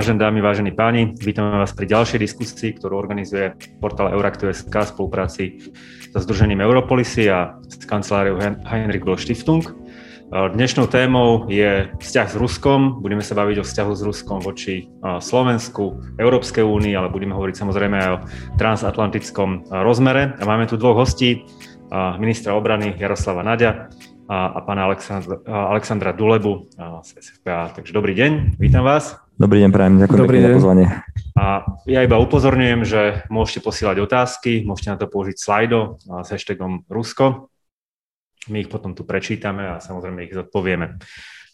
Vážené dámy, vážení páni, vítame vás pri ďalšej diskusii, ktorú organizuje portál Euraktiv.sk v spolupráci so Združením Europolisy a s kanceláriou Heinrich Böll Stiftung. Dnešnou témou je vzťah s Ruskom. Budeme sa baviť o vzťahu s Ruskom voči Slovensku, Európskej únii, ale budeme hovoriť samozrejme aj o transatlantickom rozmere. A máme tu dvoch hostí, ministra obrany Jaroslava Nadia a, pána Alexandra, Alexandra Dulebu z SFPA. Takže dobrý deň, vítam vás. Dobrý deň, prajem, ďakujem dobrý deň. za pozvanie. A ja iba upozorňujem, že môžete posielať otázky, môžete na to použiť slajdo s hashtagom Rusko. My ich potom tu prečítame a samozrejme ich zodpovieme.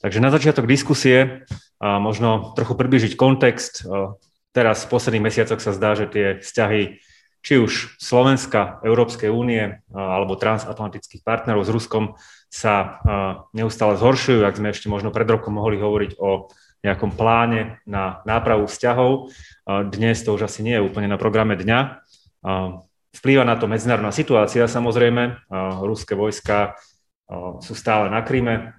Takže na začiatok diskusie a možno trochu približiť kontext. Teraz v posledných mesiacoch sa zdá, že tie vzťahy či už Slovenska, Európskej únie alebo transatlantických partnerov s Ruskom sa neustále zhoršujú, ak sme ešte možno pred rokom mohli hovoriť o nejakom pláne na nápravu vzťahov. Dnes to už asi nie je úplne na programe dňa. Vplýva na to medzinárodná situácia, samozrejme. Ruské vojska sú stále na Kríme.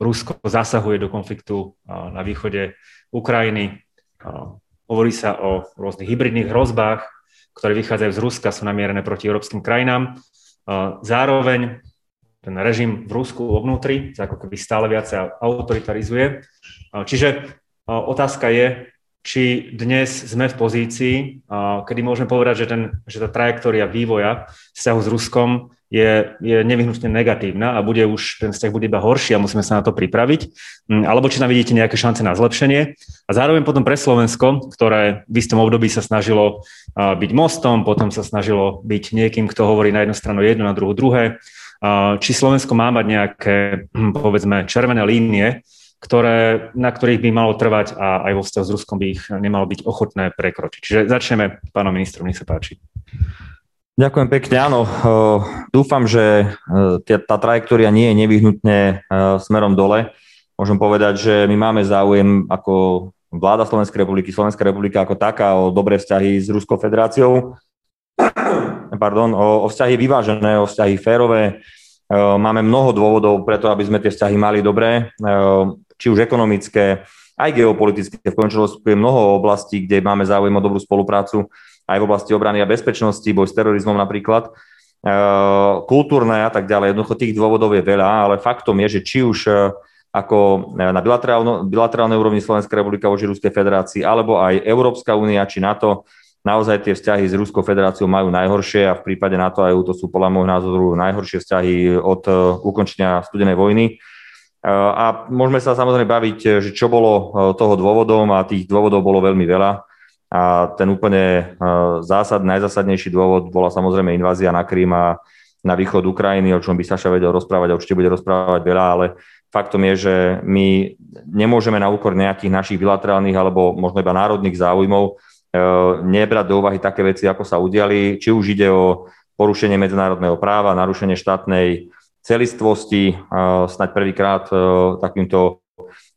Rusko zasahuje do konfliktu na východe Ukrajiny. Hovorí sa o rôznych hybridných hrozbách, ktoré vychádzajú z Ruska, sú namierené proti európskym krajinám. Zároveň ten režim v Rusku vnútri sa ako keby stále viac autoritarizuje. Čiže otázka je, či dnes sme v pozícii, kedy môžeme povedať, že, ten, že tá trajektória vývoja vzťahu s Ruskom je, je nevyhnutne negatívna a bude už, ten vzťah bude iba horší a musíme sa na to pripraviť, mm, alebo či tam vidíte nejaké šance na zlepšenie. A zároveň potom pre Slovensko, ktoré v istom období sa snažilo byť mostom, potom sa snažilo byť niekým, kto hovorí na jednu stranu jedno, na druhú druhé, či Slovensko má mať nejaké, hm, povedzme, červené línie, ktoré, na ktorých by malo trvať a aj vo vzťahu s Ruskom by ich nemalo byť ochotné prekročiť. Čiže začneme pánom ministrom, nech sa páči. Ďakujem pekne, áno. Dúfam, že tá trajektória nie je nevyhnutne smerom dole. Môžem povedať, že my máme záujem ako vláda Slovenskej republiky, Slovenská republika ako taká o dobré vzťahy s Ruskou federáciou. Pardon, o, o vzťahy vyvážené, o vzťahy férové. Máme mnoho dôvodov preto, aby sme tie vzťahy mali dobré, či už ekonomické, aj geopolitické. V končnom je mnoho oblastí, kde máme záujem o dobrú spoluprácu aj v oblasti obrany a bezpečnosti, boj s terorizmom napríklad, eh, kultúrne a tak ďalej. Jednoducho tých dôvodov je veľa, ale faktom je, že či už ako na bilaterálnej úrovni Slovenská republika voči Ruskej federácii, alebo aj Európska únia či NATO, naozaj tie vzťahy s Ruskou federáciou majú najhoršie a v prípade NATO aj to sú podľa môjho názoru najhoršie vzťahy od eh, ukončenia studenej vojny. A môžeme sa samozrejme baviť, že čo bolo toho dôvodom a tých dôvodov bolo veľmi veľa. A ten úplne e, zásad, najzásadnejší dôvod bola samozrejme invázia na Krím a na východ Ukrajiny, o čom by Saša vedel rozprávať a určite bude rozprávať veľa, ale faktom je, že my nemôžeme na úkor nejakých našich bilaterálnych alebo možno iba národných záujmov e, nebrať do úvahy také veci, ako sa udiali, či už ide o porušenie medzinárodného práva, narušenie štátnej celistvosti, e, snať prvýkrát takýmto,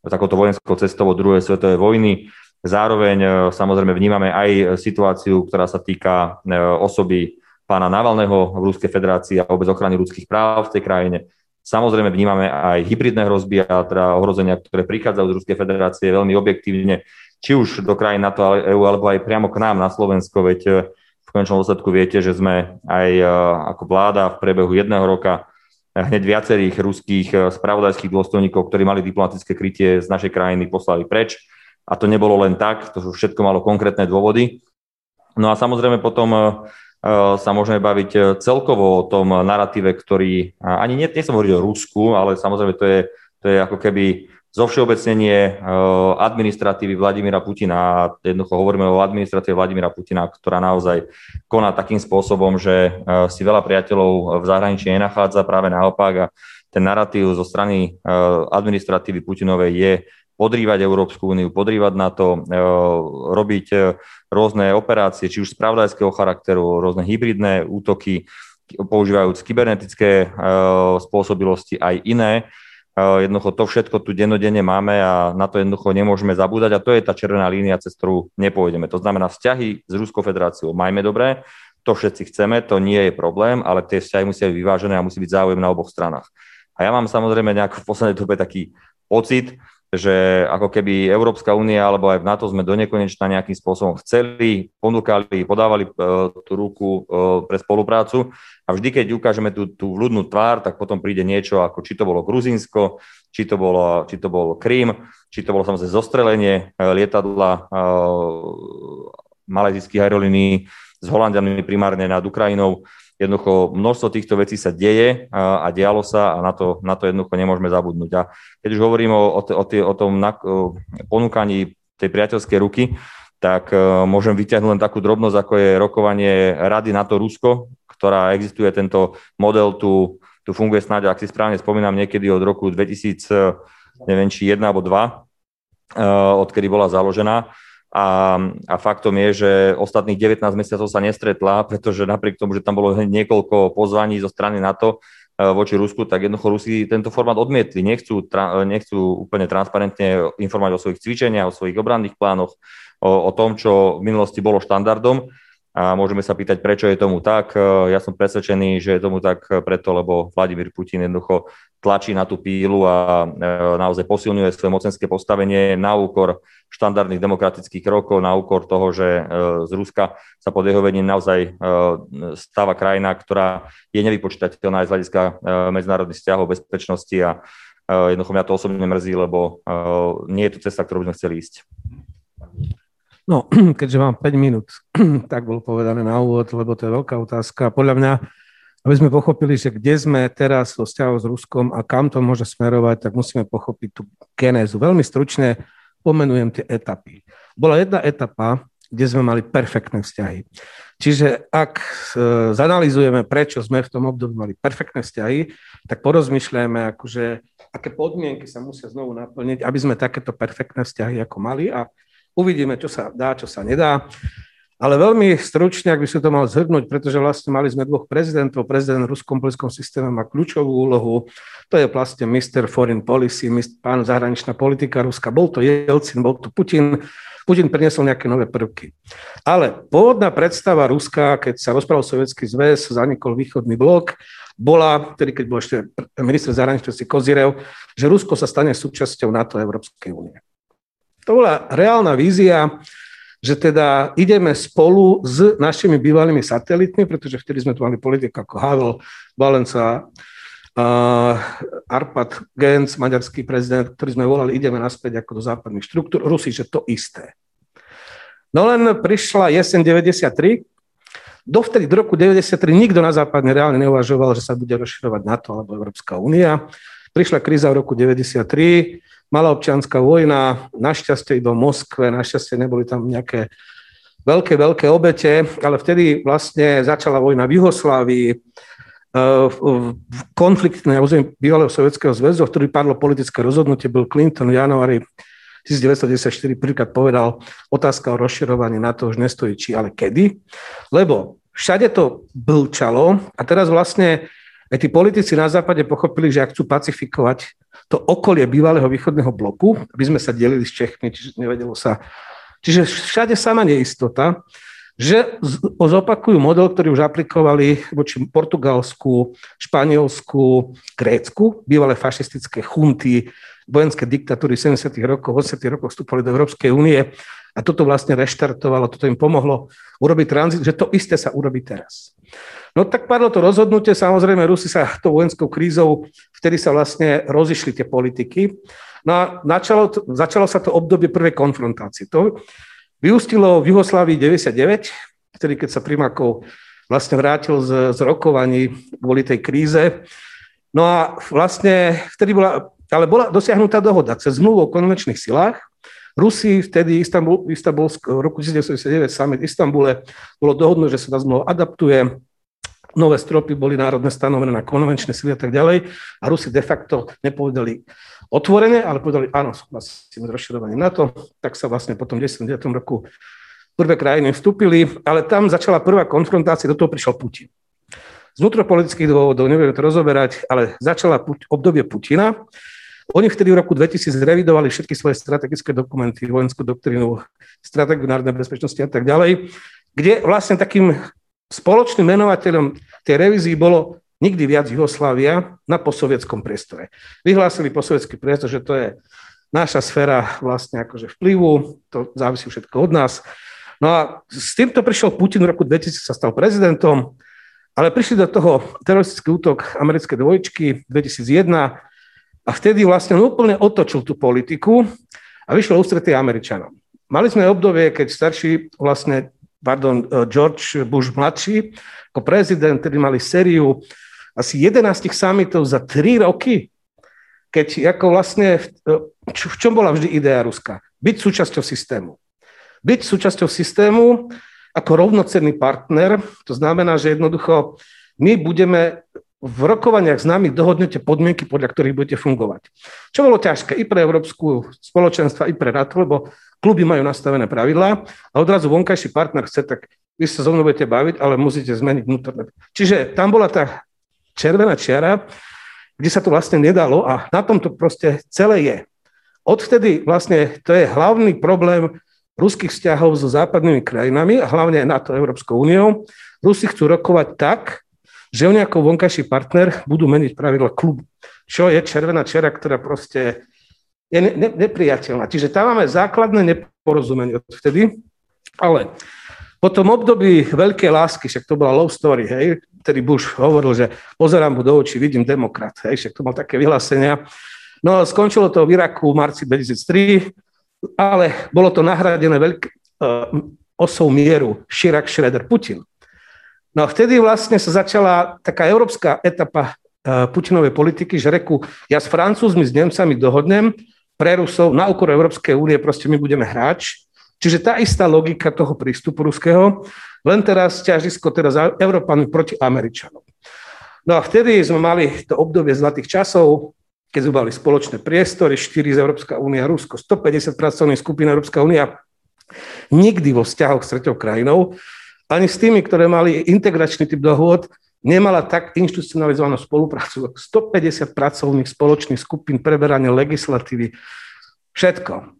takouto vojenskou cestou od druhej svetovej vojny, Zároveň e, samozrejme vnímame aj situáciu, ktorá sa týka e, osoby pána Navalného v Ruskej federácii a vôbec ochrany ľudských práv v tej krajine. Samozrejme vnímame aj hybridné hrozby a teda ohrozenia, ktoré prichádzajú z Ruskej federácie veľmi objektívne, či už do krajín NATO EU, alebo aj priamo k nám na Slovensko, veď e, v konečnom dôsledku viete, že sme aj ako vláda v priebehu jedného roka hneď viacerých ruských spravodajských dôstojníkov, ktorí mali diplomatické krytie z našej krajiny, poslali preč a to nebolo len tak, to všetko malo konkrétne dôvody. No a samozrejme potom e, e, sa môžeme baviť e, celkovo o tom narratíve, ktorý, ani nie, nie som hovoril o Rusku, ale samozrejme to je, to je ako keby zovšeobecnenie administratívy Vladimíra Putina. Jednoducho hovoríme o administratíve Vladimíra Putina, ktorá naozaj koná takým spôsobom, že si veľa priateľov v zahraničí nenachádza, práve naopak. A ten narratív zo strany administratívy Putinovej je podrývať Európsku úniu, podrývať na to, robiť rôzne operácie, či už spravodajského charakteru, rôzne hybridné útoky, používajúc kybernetické spôsobilosti aj iné. Jednoducho to všetko tu dennodenne máme a na to jednoducho nemôžeme zabúdať a to je tá červená línia, cez ktorú nepôjdeme. To znamená, vzťahy s Ruskou federáciou majme dobré, to všetci chceme, to nie je problém, ale tie vzťahy musia byť vyvážené a musí byť záujem na oboch stranách. A ja mám samozrejme nejak v poslednej dobe taký pocit, že ako keby Európska únia alebo aj v NATO sme do nekonečna nejakým spôsobom chceli, ponúkali, podávali uh, tú ruku uh, pre spoluprácu a vždy, keď ukážeme tú, tú vľudnú tvár, tak potom príde niečo ako či to bolo Gruzínsko, či to bolo, či to bol Krím, či to bolo samozrejme zostrelenie uh, lietadla malajzijských aerolínií s Holandianmi primárne nad Ukrajinou. Jednoducho množstvo týchto vecí sa deje a, a dialo sa a na to, na to jednoducho nemôžeme zabudnúť. A keď už hovorím o, o, o, o tom na, o ponúkaní tej priateľskej ruky, tak uh, môžem vyťahnuť len takú drobnosť, ako je rokovanie Rady NATO-Rusko, ktorá existuje, tento model tu, tu funguje snáď, ak si správne spomínam, niekedy od roku 2000, neviem, či 1 alebo 2, uh, odkedy bola založená a, a faktom je, že ostatných 19 mesiacov sa nestretla, pretože napriek tomu, že tam bolo niekoľko pozvaní zo strany NATO e, voči Rusku, tak jednoducho Rusi tento formát odmietli. Nechcú, tra, nechcú úplne transparentne informovať o svojich cvičeniach, o svojich obranných plánoch, o, o tom, čo v minulosti bolo štandardom a môžeme sa pýtať, prečo je tomu tak. E, ja som presvedčený, že je tomu tak preto, lebo Vladimír Putin jednoducho tlačí na tú pílu a e, naozaj posilňuje svoje mocenské postavenie na úkor štandardných demokratických krokov, na úkor toho, že e, z Ruska sa pod jeho vedením naozaj stáva krajina, ktorá je nevypočítateľná aj z hľadiska medzinárodných vzťahov, bezpečnosti a jednoducho mňa to osobne mrzí, lebo nie je to cesta, ktorú by sme chceli ísť. No, keďže mám 5 minút, tak bolo povedané na úvod, lebo to je veľká otázka. Podľa mňa, aby sme pochopili, že kde sme teraz vo vzťahu s Ruskom a kam to môže smerovať, tak musíme pochopiť tú genézu. Veľmi stručne pomenujem tie etapy. Bola jedna etapa, kde sme mali perfektné vzťahy. Čiže ak e, zanalizujeme, prečo sme v tom období mali perfektné vzťahy, tak porozmýšľajme, akože, aké podmienky sa musia znovu naplniť, aby sme takéto perfektné vzťahy ako mali a Uvidíme, čo sa dá, čo sa nedá. Ale veľmi stručne, ak by som to mal zhrnúť, pretože vlastne mali sme dvoch prezidentov. Prezident v ruskom politickom systéme má kľúčovú úlohu. To je vlastne Mr. Foreign Policy, pán zahraničná politika Ruska. Bol to Jelcin, bol to Putin. Putin priniesol nejaké nové prvky. Ale pôvodná predstava Ruska, keď sa rozprával Sovietský zväz, zanikol východný blok, bola, tedy keď bol ešte minister zahraničnosti Kozirev, že Rusko sa stane súčasťou NATO Európskej únie. To bola reálna vízia, že teda ideme spolu s našimi bývalými satelitmi, pretože vtedy sme tu mali politiku ako Havel, Valenca, uh, Arpad Gens, maďarský prezident, ktorý sme volali, ideme naspäť ako do západných štruktúr. Rusi, že to isté. No len prišla jeseň 93, Dovtedy do roku 93 nikto na západne reálne neuvažoval, že sa bude rozširovať NATO alebo Európska únia. Prišla kríza v roku 93, malá občianská vojna, našťastie do Moskve, našťastie neboli tam nejaké veľké, veľké obete, ale vtedy vlastne začala vojna v Juhoslávii, e, v konflikt na území bývalého Sovjetského zväzu, v ktorý padlo politické rozhodnutie, Bill Clinton v januári 1994 prvýkrát povedal, otázka o rozširovaní na to už nestojí či, ale kedy, lebo všade to blčalo a teraz vlastne aj tí politici na západe pochopili, že ak chcú pacifikovať to okolie bývalého východného bloku, aby sme sa delili s Čechmi, čiže nevedelo sa. Čiže všade sama neistota, že zopakujú model, ktorý už aplikovali voči Portugalsku, Španielsku, Grécku, bývalé fašistické chunty, vojenské diktatúry 70. rokov, 80. rokov vstúpali do Európskej únie a toto vlastne reštartovalo, toto im pomohlo urobiť tranzit, že to isté sa urobí teraz. No tak padlo to rozhodnutie, samozrejme Rusi sa tou vojenskou krízou, vtedy sa vlastne rozišli tie politiky. No a začalo, začalo sa to obdobie prvej konfrontácie. To vyústilo v Jugoslávii 99, vtedy keď sa Primakov vlastne vrátil z, z rokovaní kvôli tej kríze. No a vlastne vtedy bola, ale bola dosiahnutá dohoda cez zmluvu o konvenčných silách. Rusi vtedy Istanbul, Istanbul, v roku 1999 summit v Istambule bolo dohodnuté, že sa tá zmluva adaptuje nové stropy boli národne stanovené na konvenčné sily a tak ďalej. A Rusi de facto nepovedali otvorene, ale povedali áno, súhlasíme s rozširovaním NATO. Tak sa vlastne potom v 10. roku prvé krajiny vstúpili, ale tam začala prvá konfrontácia, do toho prišiel Putin. Z vnútropolitických dôvodov, nebudeme to rozoberať, ale začala obdobie Putina. Oni vtedy v roku 2000 revidovali všetky svoje strategické dokumenty, vojenskú doktrínu, stratégiu národnej bezpečnosti a tak ďalej, kde vlastne takým Spoločným menovateľom tej revízii bolo nikdy viac Jugoslávia na posovietskom priestore. Vyhlásili posovietský priestor, že to je naša sféra vlastne akože vplyvu, to závisí všetko od nás. No a s týmto prišiel Putin v roku 2000, sa stal prezidentom, ale prišli do toho teroristický útok americké dvojčky 2001 a vtedy vlastne on úplne otočil tú politiku a vyšiel ústretí Američanom. Mali sme obdobie, keď starší vlastne, pardon, George Bush mladší, ako prezident, ktorý mali sériu asi 11 summitov za 3 roky, keď ako vlastne, v čom bola vždy idea Ruska? Byť súčasťou systému byť súčasťou systému ako rovnocenný partner, to znamená, že jednoducho my budeme v rokovaniach s nami dohodnete podmienky, podľa ktorých budete fungovať. Čo bolo ťažké i pre Európsku spoločenstva, i pre NATO, lebo kluby majú nastavené pravidlá a odrazu vonkajší partner chce, tak vy sa so mnou budete baviť, ale musíte zmeniť vnútorné. Čiže tam bola tá červená čiara, kde sa to vlastne nedalo a na tom to proste celé je. Odvtedy vlastne to je hlavný problém ruských vzťahov so západnými krajinami a hlavne NATO Európskou úniou. Rusi chcú rokovať tak, že oni ako vonkajší partner budú meniť pravidla klubu, čo je červená čera, ktorá proste je ne, ne, nepriateľná. Čiže tam máme základné neporozumenie odvtedy, ale po tom období veľkej lásky, však to bola love story, hej, ktorý Bush hovoril, že pozerám mu do očí, vidím demokrat, hej, však to mal také vyhlásenia. No skončilo to v Iraku v marci 2003, ale bolo to nahradené veľk, uh, osou mieru Širak, Šreder, Putin. No a vtedy vlastne sa začala taká európska etapa uh, Putinovej politiky, že reku, ja s Francúzmi, s Nemcami dohodnem, pre Rusov na úkor Európskej únie proste my budeme hráč. Čiže tá istá logika toho prístupu ruského, len teraz ťažisko teraz Európanmi proti Američanom. No a vtedy sme mali to obdobie zlatých časov, keď sme mali spoločné priestory, 4 z Európska únia, Rusko, 150 pracovných skupín Európska únia, nikdy vo vzťahoch s tretou krajinou, ani s tými, ktoré mali integračný typ dohôd, nemala tak inštitucionalizovanú spoluprácu. 150 pracovných spoločných skupín, preberanie legislatívy, všetko.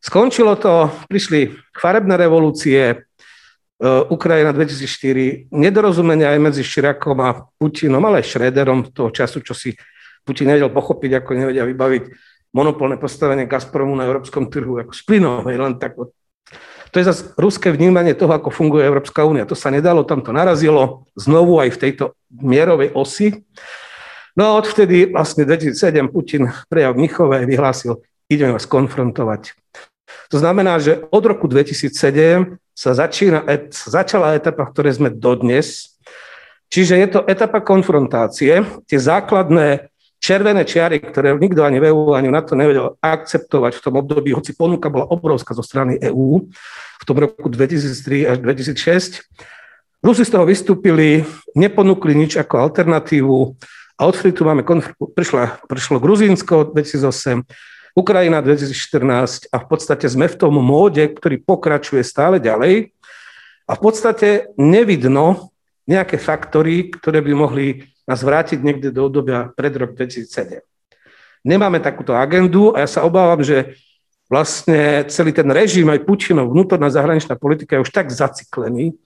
Skončilo to, prišli farebné revolúcie, e, Ukrajina 2004, nedorozumenia aj medzi Širakom a Putinom, ale aj Šrederom toho času, čo si Putin nevedel pochopiť, ako nevedia vybaviť monopolné postavenie Gazpromu na európskom trhu, ako s plynom, len tak. To je zase ruské vnímanie toho, ako funguje Európska únia. To sa nedalo, tam to narazilo znovu aj v tejto mierovej osi. No a odvtedy vlastne 2007 Putin prejav Mnichove vyhlásil, ideme vás konfrontovať. To znamená, že od roku 2007 sa začína, začala etapa, v ktorej sme dodnes. Čiže je to etapa konfrontácie. Tie základné červené čiary, ktoré nikto ani v EU, ani na to nevedel akceptovať v tom období, hoci ponuka bola obrovská zo strany EÚ v tom roku 2003 až 2006. Rusi z toho vystúpili, neponúkli nič ako alternatívu a odvtedy tu máme konflikt, prišla, prišlo Gruzínsko 2008, Ukrajina 2014 a v podstate sme v tom móde, ktorý pokračuje stále ďalej a v podstate nevidno nejaké faktory, ktoré by mohli nás vrátiť niekde do obdobia pred rok 2007. Nemáme takúto agendu a ja sa obávam, že vlastne celý ten režim, aj Putinov vnútorná zahraničná politika je už tak zaciklený,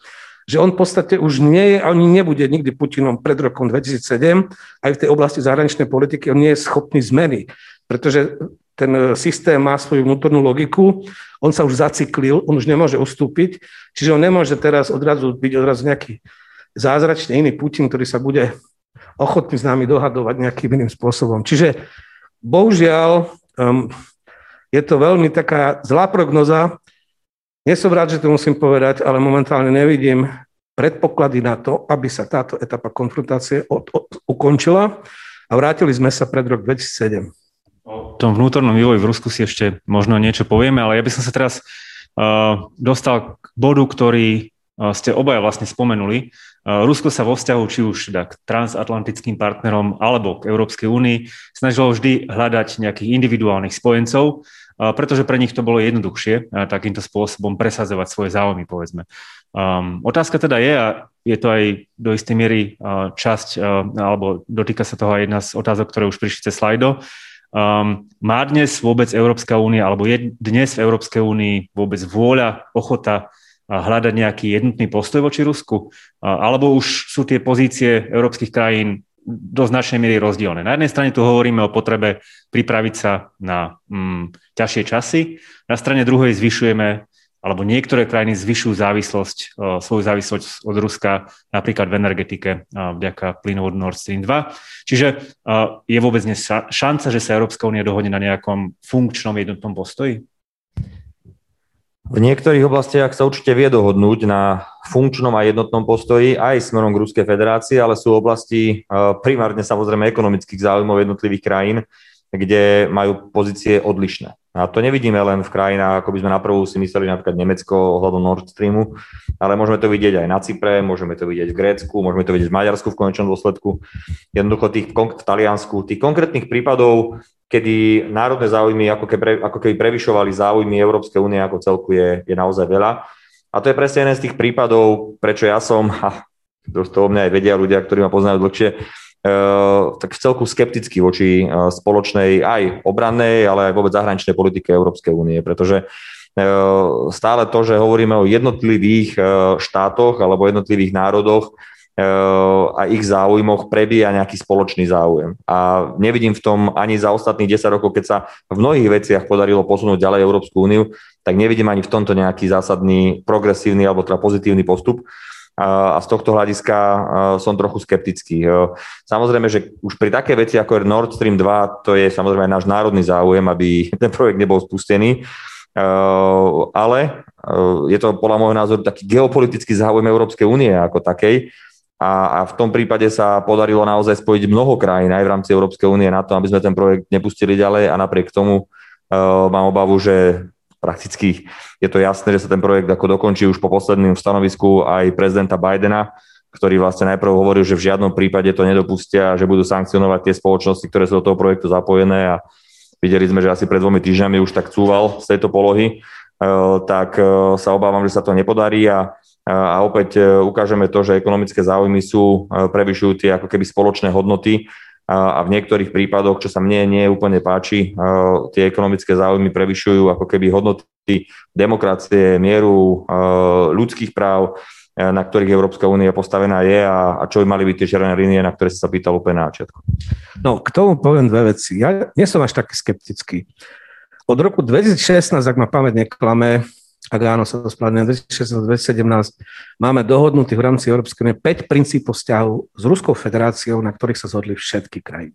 že on v podstate už nie je, ani nebude nikdy Putinom pred rokom 2007, aj v tej oblasti zahraničnej politiky on nie je schopný zmeny, pretože ten systém má svoju vnútornú logiku, on sa už zaciklil, on už nemôže ustúpiť, čiže on nemôže teraz odrazu byť odrazu nejaký zázračne iný Putin, ktorý sa bude ochotní s nami dohadovať nejakým iným spôsobom. Čiže bohužiaľ um, je to veľmi taká zlá prognoza. Nie som rád, že to musím povedať, ale momentálne nevidím predpoklady na to, aby sa táto etapa konfrontácie od, od, ukončila a vrátili sme sa pred rok 2007. O tom vnútornom vývoji v Rusku si ešte možno niečo povieme, ale ja by som sa teraz uh, dostal k bodu, ktorý uh, ste obaja vlastne spomenuli, Rusko sa vo vzťahu či už teda k transatlantickým partnerom alebo k Európskej únii snažilo vždy hľadať nejakých individuálnych spojencov, pretože pre nich to bolo jednoduchšie takýmto spôsobom presadzovať svoje záujmy, povedzme. Um, otázka teda je, a je to aj do istej miery uh, časť, uh, alebo dotýka sa toho aj jedna z otázok, ktoré už prišli cez slajdo. Um, má dnes vôbec Európska únia, alebo je dnes v Európskej únii vôbec vôľa, ochota hľadať nejaký jednotný postoj voči Rusku? Alebo už sú tie pozície európskych krajín do značnej miery rozdielne. Na jednej strane tu hovoríme o potrebe pripraviť sa na mm, ťažšie časy, na strane druhej zvyšujeme alebo niektoré krajiny zvyšujú závislosť, svoju závislosť od Ruska, napríklad v energetike vďaka plynovodu Nord Stream 2. Čiže je vôbec šanca, že sa Európska únia dohodne na nejakom funkčnom jednotnom postoji? V niektorých oblastiach sa určite vie dohodnúť na funkčnom a jednotnom postoji aj smerom k Ruskej federácii, ale sú oblasti primárne samozrejme ekonomických záujmov jednotlivých krajín, kde majú pozície odlišné. A to nevidíme len v krajinách, ako by sme na prvú si mysleli napríklad Nemecko ohľadom Nord Streamu, ale môžeme to vidieť aj na Cypre, môžeme to vidieť v Grécku, môžeme to vidieť v Maďarsku v konečnom dôsledku. Jednoducho tých, v Taliansku, tých konkrétnych prípadov, kedy národné záujmy ako keby, ako keby prevyšovali záujmy Európskej únie ako celku je, je naozaj veľa. A to je presne jeden z tých prípadov, prečo ja som, a to o mňa aj vedia ľudia, ktorí ma poznajú dlhšie, Eh, tak celku skeptický voči eh, spoločnej aj obrannej, ale aj vôbec zahraničnej politike Európskej únie, pretože eh, stále to, že hovoríme o jednotlivých štátoch alebo jednotlivých národoch a ich záujmoch prebíja nejaký spoločný záujem. A nevidím v tom ani za ostatných 10 rokov, keď sa v mnohých veciach podarilo posunúť ďalej Európsku úniu, tak nevidím ani v tomto nejaký zásadný progresívny alebo teda pozitívny postup a z tohto hľadiska som trochu skeptický. Samozrejme, že už pri také veci ako je Nord Stream 2, to je samozrejme náš národný záujem, aby ten projekt nebol spustený, ale je to podľa môjho názoru taký geopolitický záujem Európskej únie ako takej, a, a v tom prípade sa podarilo naozaj spojiť mnoho krajín aj v rámci Európskej únie na to, aby sme ten projekt nepustili ďalej. A napriek tomu uh, mám obavu, že prakticky je to jasné, že sa ten projekt ako dokončí už po poslednom stanovisku aj prezidenta Bidena, ktorý vlastne najprv hovoril, že v žiadnom prípade to nedopustia, že budú sankcionovať tie spoločnosti, ktoré sú do toho projektu zapojené a videli sme, že asi pred dvomi týždňami už tak cúval z tejto polohy, e, tak e, sa obávam, že sa to nepodarí a, a opäť e, ukážeme to, že ekonomické záujmy sú, prevyšujú tie ako keby spoločné hodnoty a v niektorých prípadoch, čo sa mne nie úplne páči, tie ekonomické záujmy prevyšujú ako keby hodnoty demokracie, mieru, ľudských práv, na ktorých Európska únia postavená je a, a čo by mali byť tie červené línie, na ktoré sa pýtal úplne na začiatku. No, k tomu poviem dve veci. Ja nie som až taký skeptický. Od roku 2016, ak ma pamäť neklame, ak áno, sa to správne, 2016-2017 máme dohodnutých v rámci Európskej únie 5 princípov vzťahu s Ruskou federáciou, na ktorých sa zhodli všetky krajiny.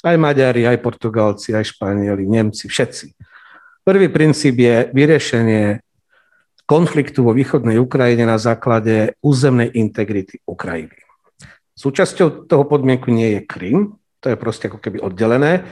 Aj Maďari, aj Portugalci, aj Španieli, Nemci, všetci. Prvý princíp je vyriešenie konfliktu vo východnej Ukrajine na základe územnej integrity Ukrajiny. Súčasťou toho podmienku nie je Krym, to je proste ako keby oddelené,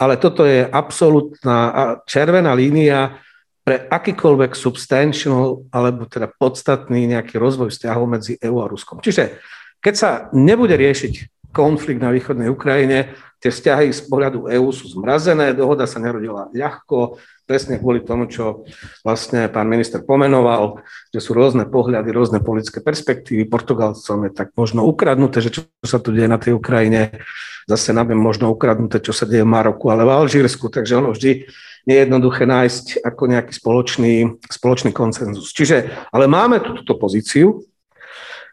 ale toto je absolútna červená línia, pre akýkoľvek substantial alebo teda podstatný nejaký rozvoj vzťahov medzi EÚ a Ruskom. Čiže keď sa nebude riešiť konflikt na východnej Ukrajine, tie vzťahy z pohľadu EÚ sú zmrazené, dohoda sa nerodila ľahko, presne kvôli tomu, čo vlastne pán minister pomenoval, že sú rôzne pohľady, rôzne politické perspektívy. Portugalcom je tak možno ukradnuté, že čo sa tu deje na tej Ukrajine, zase nám je možno ukradnuté, čo sa deje v Maroku, ale v Alžírsku, takže ono vždy nie je jednoduché nájsť ako nejaký spoločný, spoločný koncenzus. Čiže, ale máme túto pozíciu,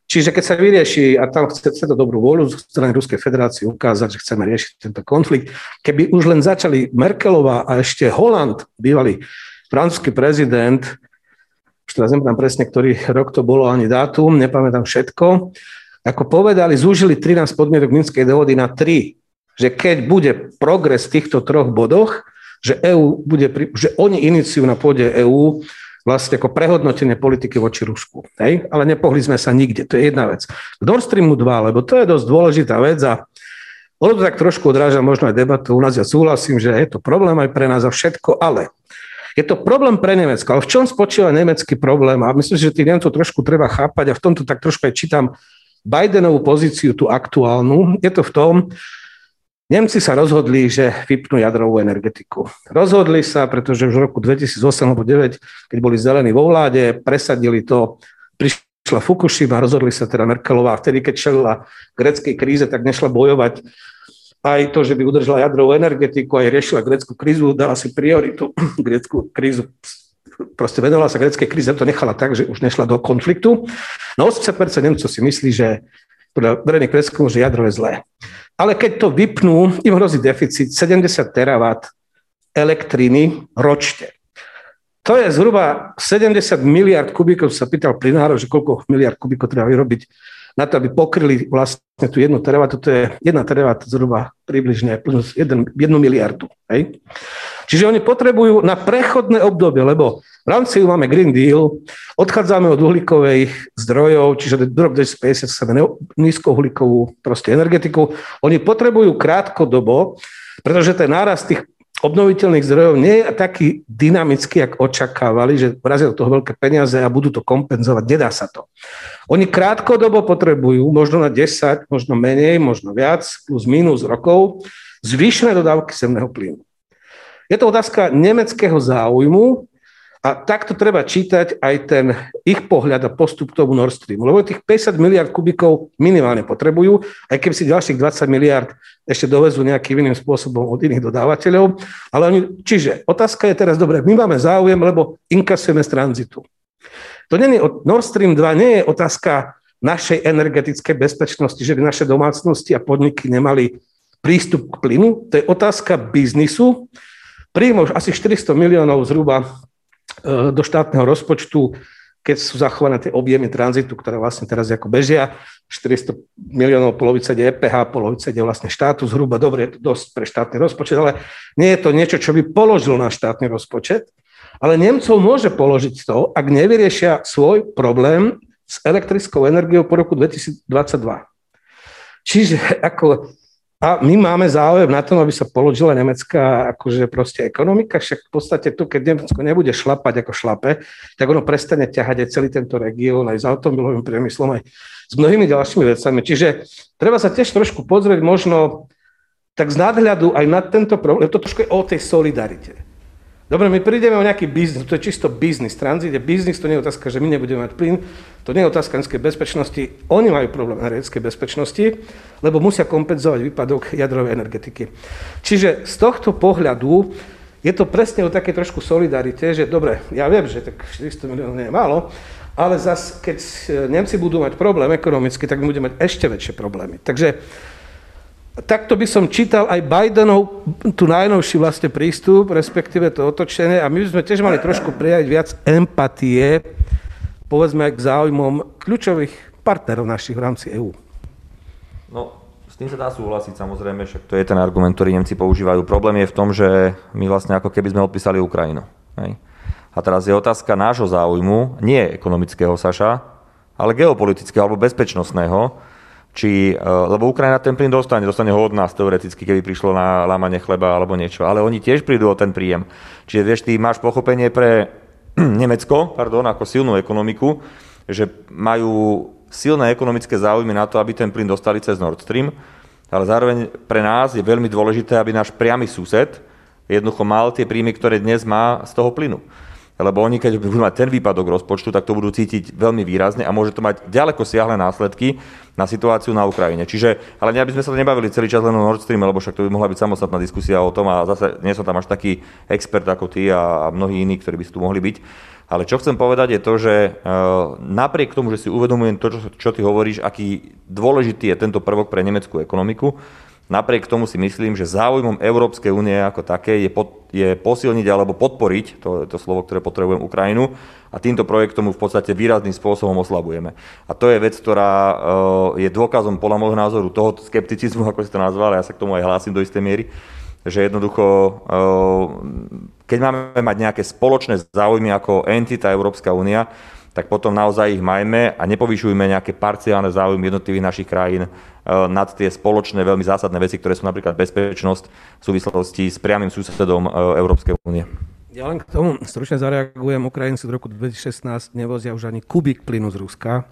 Čiže keď sa vyrieši, a tam chce, chce to dobrú vôľu z strany Ruskej federácie ukázať, že chceme riešiť tento konflikt, keby už len začali Merkelová a ešte Holand, bývalý francúzsky prezident, už teraz nepamätám presne, ktorý rok to bolo, ani dátum, nepamätám všetko, ako povedali, zúžili 13 podmienok Minskej dohody na 3, že keď bude progres v týchto troch bodoch, že, EU bude, že oni iniciujú na pôde EÚ vlastne ako prehodnotenie politiky voči Rusku. Hej? Ale nepohli sme sa nikde, to je jedna vec. K Nord Streamu 2, lebo to je dosť dôležitá vec a ono to tak trošku odráža možno aj debatu u nás. Ja súhlasím, že je to problém aj pre nás a všetko, ale je to problém pre Nemecko. Ale v čom spočíva nemecký problém? A myslím, že tých Nemcov trošku treba chápať a v tomto tak trošku aj čítam Bidenovú pozíciu, tú aktuálnu. Je to v tom, Nemci sa rozhodli, že vypnú jadrovú energetiku. Rozhodli sa, pretože už v roku 2008 alebo 2009, keď boli zelení vo vláde, presadili to, prišla Fukushima, rozhodli sa teda Merkelová, vtedy, keď čelila greckej kríze, tak nešla bojovať aj to, že by udržala jadrovú energetiku, aj riešila greckú krízu, dala si prioritu greckú krízu proste venovala sa greckej kríze, to nechala tak, že už nešla do konfliktu. No 80% Nemcov si myslí, že podľa verejných preskumov, že jadro je zlé. ale keď to vypnú, im hrozí deficit 70 terawatt elektriny ročne. To je zhruba 70 miliard kubíkov, sa pýtal plinárov, že koľko miliard kubíkov treba vyrobiť na to, aby pokryli vlastne tú jednu terawatt, to je jedna terawatt zhruba približne plus jeden, jednu miliardu. Hej? Čiže oni potrebujú na prechodné obdobie, lebo v rámci máme Green Deal, odchádzame od uhlíkových zdrojov, čiže do rok 2050 chceme nízkouhlíkovú proste energetiku. Oni potrebujú krátkodobo, pretože ten nárast tých obnoviteľných zdrojov nie je taký dynamický, ako očakávali, že vrazia do toho veľké peniaze a budú to kompenzovať. Nedá sa to. Oni krátkodobo potrebujú, možno na 10, možno menej, možno viac, plus minus rokov, zvýšené dodávky zemného plynu. Je to otázka nemeckého záujmu, a takto treba čítať aj ten ich pohľad a postup k tomu Nord Streamu. Lebo tých 50 miliard kubikov minimálne potrebujú, aj keby si ďalších 20 miliard ešte dovezú nejakým iným spôsobom od iných dodávateľov. Ale oni, čiže otázka je teraz, dobre, my máme záujem, lebo inkasujeme z tranzitu. To nie je, Nord Stream 2 nie je otázka našej energetickej bezpečnosti, že by naše domácnosti a podniky nemali prístup k plynu. To je otázka biznisu. Príjmoš asi 400 miliónov zhruba do štátneho rozpočtu, keď sú zachované tie objemy tranzitu, ktoré vlastne teraz ako bežia, 400 miliónov, polovica ide EPH, polovica ide vlastne štátu, zhruba dobre, je to dosť pre štátny rozpočet, ale nie je to niečo, čo by položil na štátny rozpočet, ale Nemcov môže položiť to, ak nevyriešia svoj problém s elektrickou energiou po roku 2022. Čiže ako a my máme záujem na tom, aby sa položila nemecká akože proste ekonomika, však v podstate tu, keď Nemecko nebude šlapať ako šlape, tak ono prestane ťahať aj celý tento región, aj s automobilovým priemyslom, aj s mnohými ďalšími vecami. Čiže treba sa tiež trošku pozrieť možno tak z nadhľadu aj na tento problém, to trošku je o tej solidarite. Dobre, my prídeme o nejaký biznis, to je čisto biznis, tranzit je biznis, to nie je otázka, že my nebudeme mať plyn, to nie je otázka energetickej bezpečnosti, oni majú problém energetickej bezpečnosti, lebo musia kompenzovať výpadok jadrovej energetiky. Čiže z tohto pohľadu je to presne o také trošku solidarite, že dobre, ja viem, že tak 400 miliónov nie je málo, ale zase, keď Nemci budú mať problém ekonomicky, tak my budeme mať ešte väčšie problémy. Takže takto by som čítal aj Bidenov tu najnovší vlastne prístup, respektíve to otočenie a my by sme tiež mali trošku prijať viac empatie, povedzme aj k záujmom kľúčových partnerov našich v rámci EÚ. No, s tým sa dá súhlasiť samozrejme, však to je ten argument, ktorý Nemci používajú. Problém je v tom, že my vlastne ako keby sme odpísali Ukrajinu. Hej? A teraz je otázka nášho záujmu, nie ekonomického, Saša, ale geopolitického alebo bezpečnostného, či, e, lebo Ukrajina ten plyn dostane, dostane ho od nás teoreticky, keby prišlo na lámanie chleba alebo niečo, ale oni tiež prídu o ten príjem. Čiže vieš, ty máš pochopenie pre Nemecko, pardon, ako silnú ekonomiku, že majú silné ekonomické záujmy na to, aby ten plyn dostali cez Nord Stream, ale zároveň pre nás je veľmi dôležité, aby náš priamy sused jednoducho mal tie príjmy, ktoré dnes má z toho plynu lebo oni keď budú mať ten výpadok rozpočtu, tak to budú cítiť veľmi výrazne a môže to mať ďaleko siahle následky na situáciu na Ukrajine. Čiže, ale aby sme sa nebavili celý čas len o Nord Stream, lebo však to by mohla byť samostatná diskusia o tom a zase nie som tam až taký expert ako ty a, a mnohí iní, ktorí by si tu mohli byť. Ale čo chcem povedať je to, že e, napriek tomu, že si uvedomujem to, čo, čo ty hovoríš, aký dôležitý je tento prvok pre nemeckú ekonomiku, Napriek tomu si myslím, že záujmom Európskej únie ako také je, pod, je posilniť alebo podporiť, to to slovo, ktoré potrebujem, Ukrajinu a týmto projektom v podstate výrazným spôsobom oslabujeme. A to je vec, ktorá uh, je dôkazom podľa môjho názoru toho skepticizmu, ako si to nazval, ja sa k tomu aj hlásim do istej miery, že jednoducho, uh, keď máme mať nejaké spoločné záujmy ako entita Európska únia, tak potom naozaj ich majme a nepovyšujme nejaké parciálne záujmy jednotlivých našich krajín Eh, nad tie spoločné, veľmi zásadné veci, ktoré sú napríklad bezpečnosť v súvislosti s priamým susedom eh, Európskej únie. Ja len k tomu stručne zareagujem. Ukrajinci od roku 2016 nevozia už ani kubík plynu z Ruska.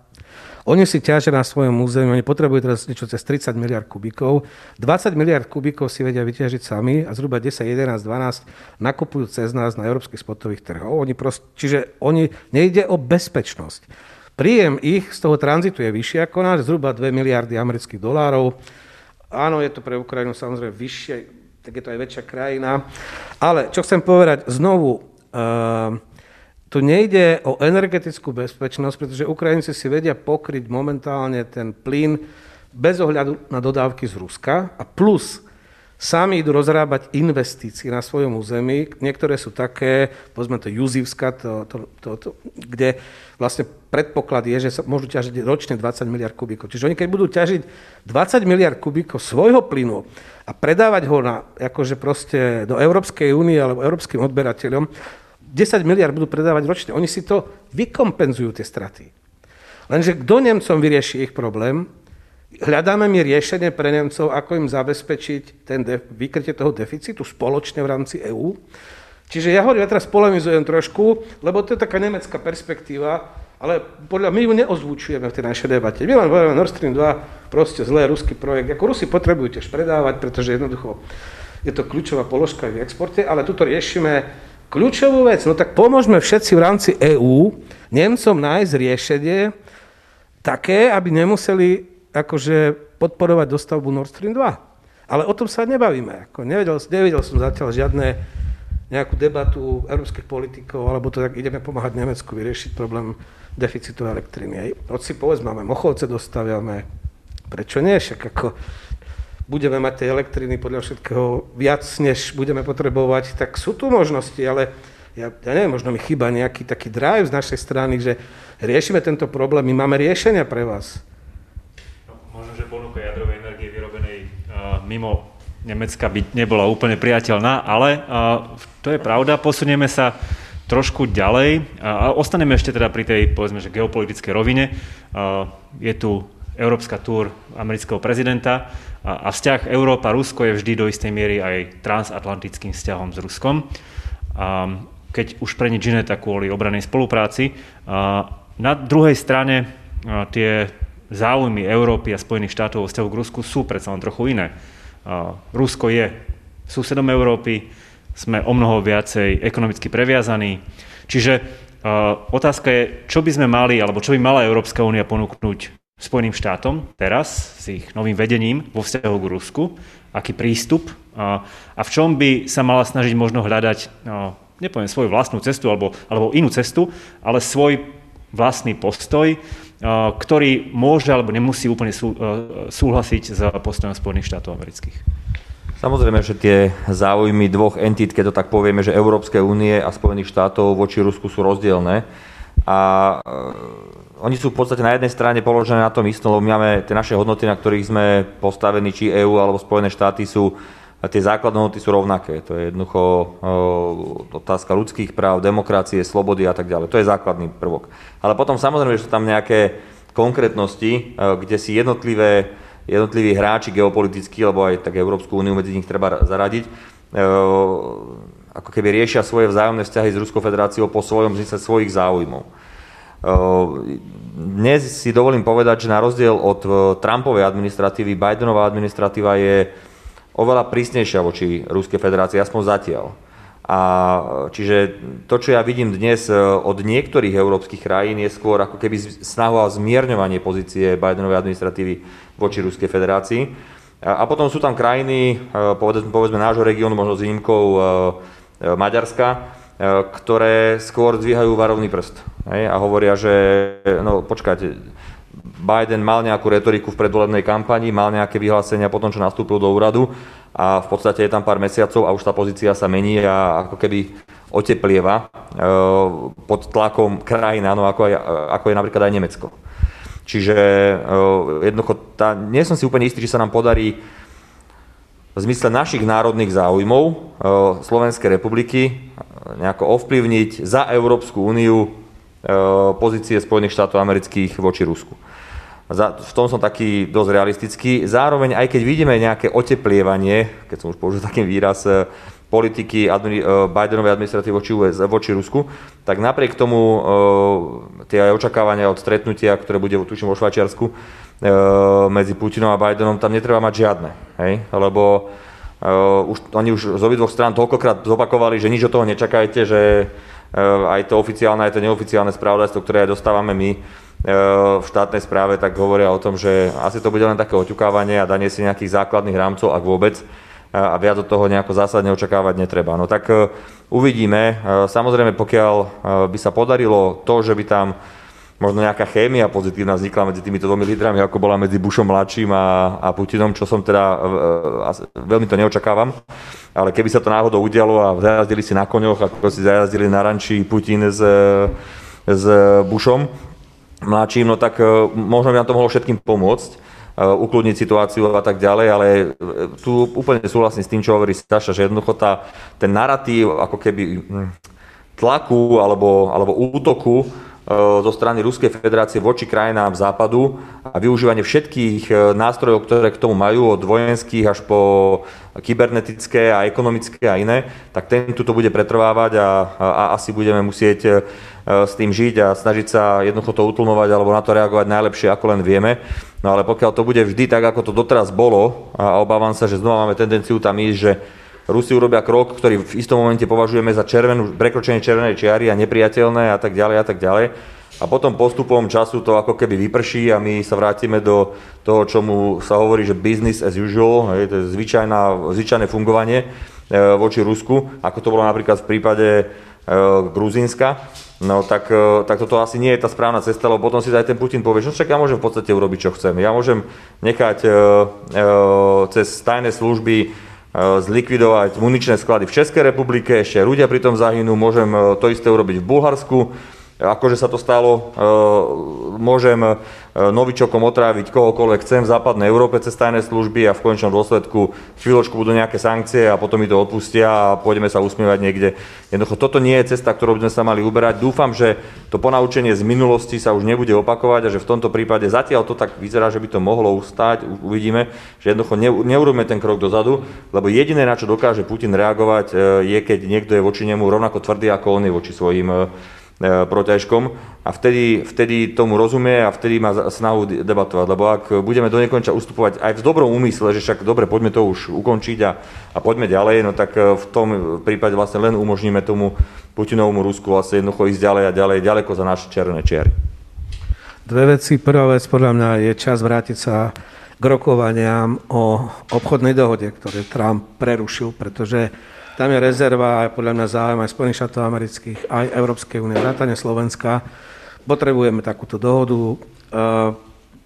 Oni si ťažia na svojom území, oni potrebujú teraz niečo cez 30 miliard kubíkov. 20 miliard kubíkov si vedia vyťažiť sami a zhruba 10, 11, 12 nakupujú cez nás na európskych spotových trhoch. Oni prost, čiže oni, nejde o bezpečnosť. Príjem ich z toho tranzitu je vyšší ako náš, zhruba 2 miliardy amerických dolárov. Áno, je to pre Ukrajinu samozrejme vyššie, tak je to aj väčšia krajina. Ale čo chcem povedať znovu, uh, tu nejde o energetickú bezpečnosť, pretože Ukrajinci si vedia pokryť momentálne ten plyn bez ohľadu na dodávky z Ruska a plus sami idú rozrábať investície na svojom území. Niektoré sú také, povedzme to Juzivska, to, to, to, to, kde vlastne predpoklad je, že sa môžu ťažiť ročne 20 miliard kubíkov. Čiže oni keď budú ťažiť 20 miliard kubíkov svojho plynu a predávať ho na, akože proste do Európskej únie alebo európskym odberateľom, 10 miliard budú predávať ročne. Oni si to vykompenzujú, tie straty. Lenže kto Nemcom vyrieši ich problém? Hľadáme mi riešenie pre Nemcov, ako im zabezpečiť ten de- vykrytie toho deficitu spoločne v rámci EÚ. Čiže ja hovorím, ja teraz polemizujem trošku, lebo to je taká nemecká perspektíva, ale podľa my ju neozvučujeme v tej našej debate. My len hovoríme Nord Stream 2, proste zlé ruský projekt. Ako Rusi potrebujú tiež predávať, pretože jednoducho je to kľúčová položka v exporte, ale tuto riešime kľúčovú vec. No tak pomôžme všetci v rámci EÚ Nemcom nájsť riešenie také, aby nemuseli akože podporovať dostavbu Nord Stream 2. Ale o tom sa nebavíme. Ako nevedel, nevedel som zatiaľ žiadne nejakú debatu európskych politikov, alebo to, tak ideme pomáhať Nemecku vyriešiť problém deficitu elektriny. Hoď si povedz, máme Mochovce dostaviame, prečo nie? Však ako budeme mať tej elektriny podľa všetkého viac, než budeme potrebovať, tak sú tu možnosti, ale ja, ja neviem, možno mi chýba nejaký taký drive z našej strany, že riešime tento problém, my máme riešenia pre vás že ponuka jadrovej energie vyrobenej uh, mimo Nemecka by nebola úplne priateľná, ale to je pravda, posunieme sa trošku ďalej a ostaneme ešte teda pri tej, povedzme, že geopolitickej rovine. Je tu európska túr amerického prezidenta a, vzťah Európa-Rusko je vždy do istej miery aj transatlantickým vzťahom s Ruskom. Keď už pre nič iné, tak kvôli obranej spolupráci. Na druhej strane tie záujmy Európy a Spojených štátov vo vzťahu k Rusku sú predsa len trochu iné. Rusko je susedom Európy, sme o mnoho viacej ekonomicky previazaní. Čiže otázka je, čo by sme mali, alebo čo by mala Európska únia ponúknuť Spojeným štátom teraz s ich novým vedením vo vzťahu k Rusku, aký prístup? A v čom by sa mala snažiť možno hľadať, nepoviem svoju vlastnú cestu alebo, alebo inú cestu, ale svoj vlastný postoj, ktorý môže alebo nemusí úplne súhlasiť s postojom Spojených štátov amerických. Samozrejme, že tie záujmy dvoch entít, keď to tak povieme, že Európskej únie a Spojených štátov voči Rusku sú rozdielne. A uh, oni sú v podstate na jednej strane položené na tom istom, lebo my máme tie naše hodnoty, na ktorých sme postavení, či EÚ alebo Spojené štáty sú tie základné hodnoty sú rovnaké. To je jednoducho uh, otázka ľudských práv, demokracie, slobody a tak ďalej. To je základný prvok. Ale potom samozrejme, že sú tam nejaké konkrétnosti, uh, kde si jednotlivé, jednotliví hráči geopolitickí, alebo aj tak Európsku úniu medzi nich treba zaradiť, uh, ako keby riešia svoje vzájomné vzťahy s Ruskou federáciou po svojom zmysle svojich záujmov. Dnes si dovolím povedať, že na rozdiel od Trumpovej administratívy, Bidenová administratíva je oveľa prísnejšia voči Ruskej federácii, aspoň zatiaľ. A čiže to, čo ja vidím dnes e, od niektorých európskych krajín, je skôr ako keby snahu o zmierňovanie pozície Bidenovej administratívy voči Ruskej federácii. A potom sú tam krajiny, e, povedzme, povedzme nášho regiónu, možno s výnimkou e, Maďarska, ktoré skôr zdvíhajú varovný prst hej, a hovoria, že no počkajte, Biden mal nejakú retoriku v predvolebnej kampani, mal nejaké vyhlásenia po tom, čo nastúpil do úradu a v podstate je tam pár mesiacov a už tá pozícia sa mení a ako keby oteplieva e, pod tlakom krajín, ako, je, ako je napríklad aj Nemecko. Čiže e, jednoducho, tá, nie som si úplne istý, či sa nám podarí v zmysle našich národných záujmov e, Slovenskej republiky nejako ovplyvniť za Európsku úniu pozície Spojených štátov amerických voči Rusku. V tom som taký dosť realistický. Zároveň, aj keď vidíme nejaké oteplievanie, keď som už použil taký výraz, e, politiky admi- e, Bidenovej administratívy voči, US, voči Rusku, tak napriek tomu e, tie očakávania od stretnutia, ktoré bude tuším vo Švajčiarsku medzi Putinom a Bidenom, tam netreba mať žiadne. Hej? Lebo už, oni už z obidvoch strán toľkokrát zopakovali, že nič od toho nečakajte, že aj to oficiálne, aj to neoficiálne spravodajstvo, ktoré aj dostávame my, v štátnej správe, tak hovoria o tom, že asi to bude len také oťukávanie a danie si nejakých základných rámcov, ak vôbec, a viac od toho nejako zásadne očakávať netreba. No tak uvidíme. Samozrejme, pokiaľ by sa podarilo to, že by tam možno nejaká chémia pozitívna vznikla medzi týmito dvomi lídrami, ako bola medzi Bushom mladším a, a Putinom, čo som teda, veľmi to neočakávam. Ale keby sa to náhodou udialo a zajazdili si na koňoch, ako si zajazdili na ranči Putin s, s Bushom mladším, no tak možno by nám to mohlo všetkým pomôcť ukludniť situáciu a tak ďalej, ale tu úplne súhlasím s tým, čo hovorí Staša, že jednoducho tá, ten narratív ako keby hm, tlaku alebo, alebo útoku E, zo strany Ruskej federácie voči krajinám západu a využívanie všetkých e, nástrojov, ktoré k tomu majú, od vojenských až po kybernetické a ekonomické a iné, tak ten tu to bude pretrvávať a, a asi budeme musieť e, s tým žiť a snažiť sa jednoducho to utlmovať alebo na to reagovať najlepšie, ako len vieme. No ale pokiaľ to bude vždy tak, ako to doteraz bolo, a obávam sa, že znova máme tendenciu tam ísť, že Rusi urobia krok, ktorý v istom momente považujeme za červenú, prekročenie červenej čiary a nepriateľné a tak ďalej a tak ďalej. A potom postupom času to ako keby vyprší a my sa vrátime do toho, čomu sa hovorí, že business as usual, je to zvyčajná, zvyčajné fungovanie e, voči Rusku, ako to bolo napríklad v prípade e, Gruzínska. No tak, e, tak toto asi nie je tá správna cesta, lebo potom si aj ten Putin povie, že no však ja môžem v podstate urobiť, čo chcem. Ja môžem nechať cez tajné služby zlikvidovať muničné sklady v Českej republike, ešte ľudia pri tom zahynú, môžem eh, to isté urobiť v Bulharsku, akože sa to stalo, eh, môžem novičokom otráviť kohokoľvek chcem v západnej Európe cez tajné služby a v konečnom dôsledku chvíľočku budú nejaké sankcie a potom mi to odpustia a pôjdeme sa usmievať niekde. Jednoducho toto nie je cesta, ktorou by sme sa mali uberať. Dúfam, že to ponaučenie z minulosti sa už nebude opakovať a že v tomto prípade zatiaľ to tak vyzerá, že by to mohlo ustať. Uvidíme, že jednoducho neurobíme ten krok dozadu, lebo jediné, na čo dokáže Putin reagovať, je, keď niekto je voči nemu rovnako tvrdý, ako on je voči svojim E, protiažkom a vtedy, vtedy tomu rozumie a vtedy má snahu debatovať. Lebo ak budeme do nekonča ustupovať aj v dobrom úmysle, že však dobre, poďme to už ukončiť a, a poďme ďalej, no tak e, v tom prípade vlastne len umožníme tomu Putinovmu Rusku vlastne jednoducho ísť ďalej a ďalej, ďaleko za naše červené čiary. Dve veci. Prvá vec, podľa mňa, je čas vrátiť sa k rokovaniam o obchodnej dohode, ktoré Trump prerušil, pretože tam je rezerva a podľa mňa záujem aj Spojených štátov amerických, aj Európskej únie, vrátane Slovenska. Potrebujeme takúto dohodu. E,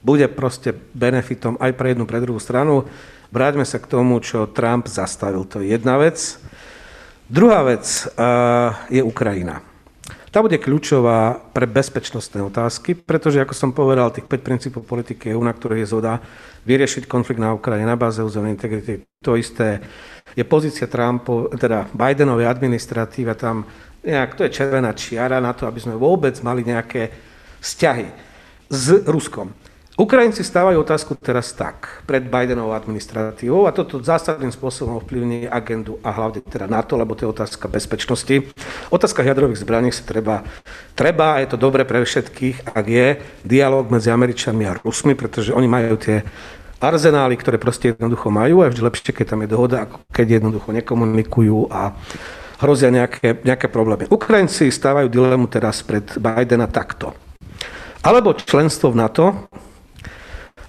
bude proste benefitom aj pre jednu, pre druhú stranu. Vráťme sa k tomu, čo Trump zastavil. To je jedna vec. Druhá vec e, je Ukrajina. Tá bude kľúčová pre bezpečnostné otázky, pretože, ako som povedal, tých 5 princípov politiky EU, na ktorých je zhoda, vyriešiť konflikt na Ukrajine na báze územnej integrity, to isté je pozícia Trumpu, teda Bidenovej administratíva tam nejak, to je červená čiara na to, aby sme vôbec mali nejaké vzťahy s Ruskom. Ukrajinci stávajú otázku teraz tak, pred Bidenovou administratívou a toto zásadným spôsobom ovplyvní agendu a hlavne teda NATO, lebo to je otázka bezpečnosti. Otázka jadrových zbraní sa treba, treba a je to dobre pre všetkých, ak je dialog medzi Američanmi a Rusmi, pretože oni majú tie arzenály, ktoré proste jednoducho majú a vždy lepšie, keď tam je dohoda, ako keď jednoducho nekomunikujú a hrozia nejaké, nejaké problémy. Ukrajinci stávajú dilemu teraz pred Bidena takto. Alebo členstvo v NATO,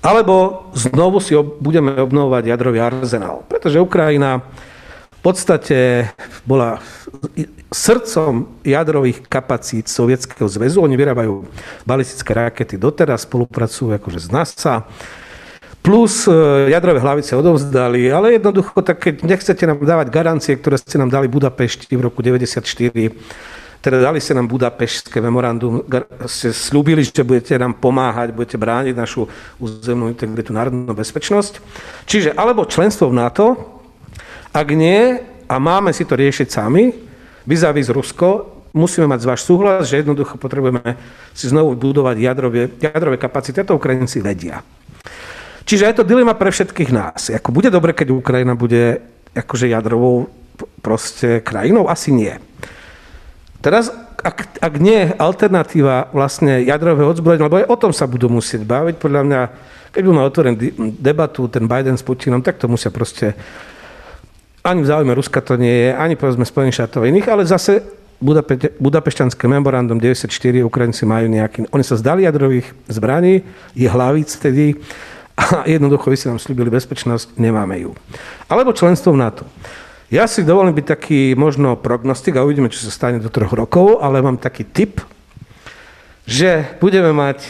alebo znovu si ob, budeme obnovovať jadrový arzenál. Pretože Ukrajina v podstate bola srdcom jadrových kapacít Sovietskeho zväzu. Oni vyrábajú balistické rakety doteraz, spolupracujú akože z NASA plus e, jadrové hlavice odovzdali, ale jednoducho, tak keď nechcete nám dávať garancie, ktoré ste nám dali Budapešti v roku 94, teda dali ste nám Budapešské memorandum, ste slúbili, že budete nám pomáhať, budete brániť našu územnú integritu, národnú bezpečnosť. Čiže alebo členstvo v NATO, ak nie, a máme si to riešiť sami, vyzávisť Rusko, musíme mať váš súhlas, že jednoducho potrebujeme si znovu budovať jadrové, jadrové kapacity. To Ukrajinci vedia. Čiže je to dilema pre všetkých nás. Ako bude dobre, keď Ukrajina bude akože jadrovou proste krajinou? Asi nie. Teraz, ak, ak nie alternatíva vlastne jadrového odzbrojenia, lebo aj o tom sa budú musieť baviť, podľa mňa, keď budú mať otvorenú debatu ten Biden s Putinom, tak to musia proste ani v záujme Ruska to nie je, ani povedzme Spojených štátov iných, ale zase Budape- Budapešťanské memorandum 94, Ukrajinci majú nejaký, oni sa zdali jadrových zbraní, je hlavíc vtedy, a jednoducho vy si nám slúbili bezpečnosť, nemáme ju. Alebo členstvo v NATO. Ja si dovolím byť taký možno prognostik a uvidíme, čo sa stane do troch rokov, ale mám taký tip. že budeme mať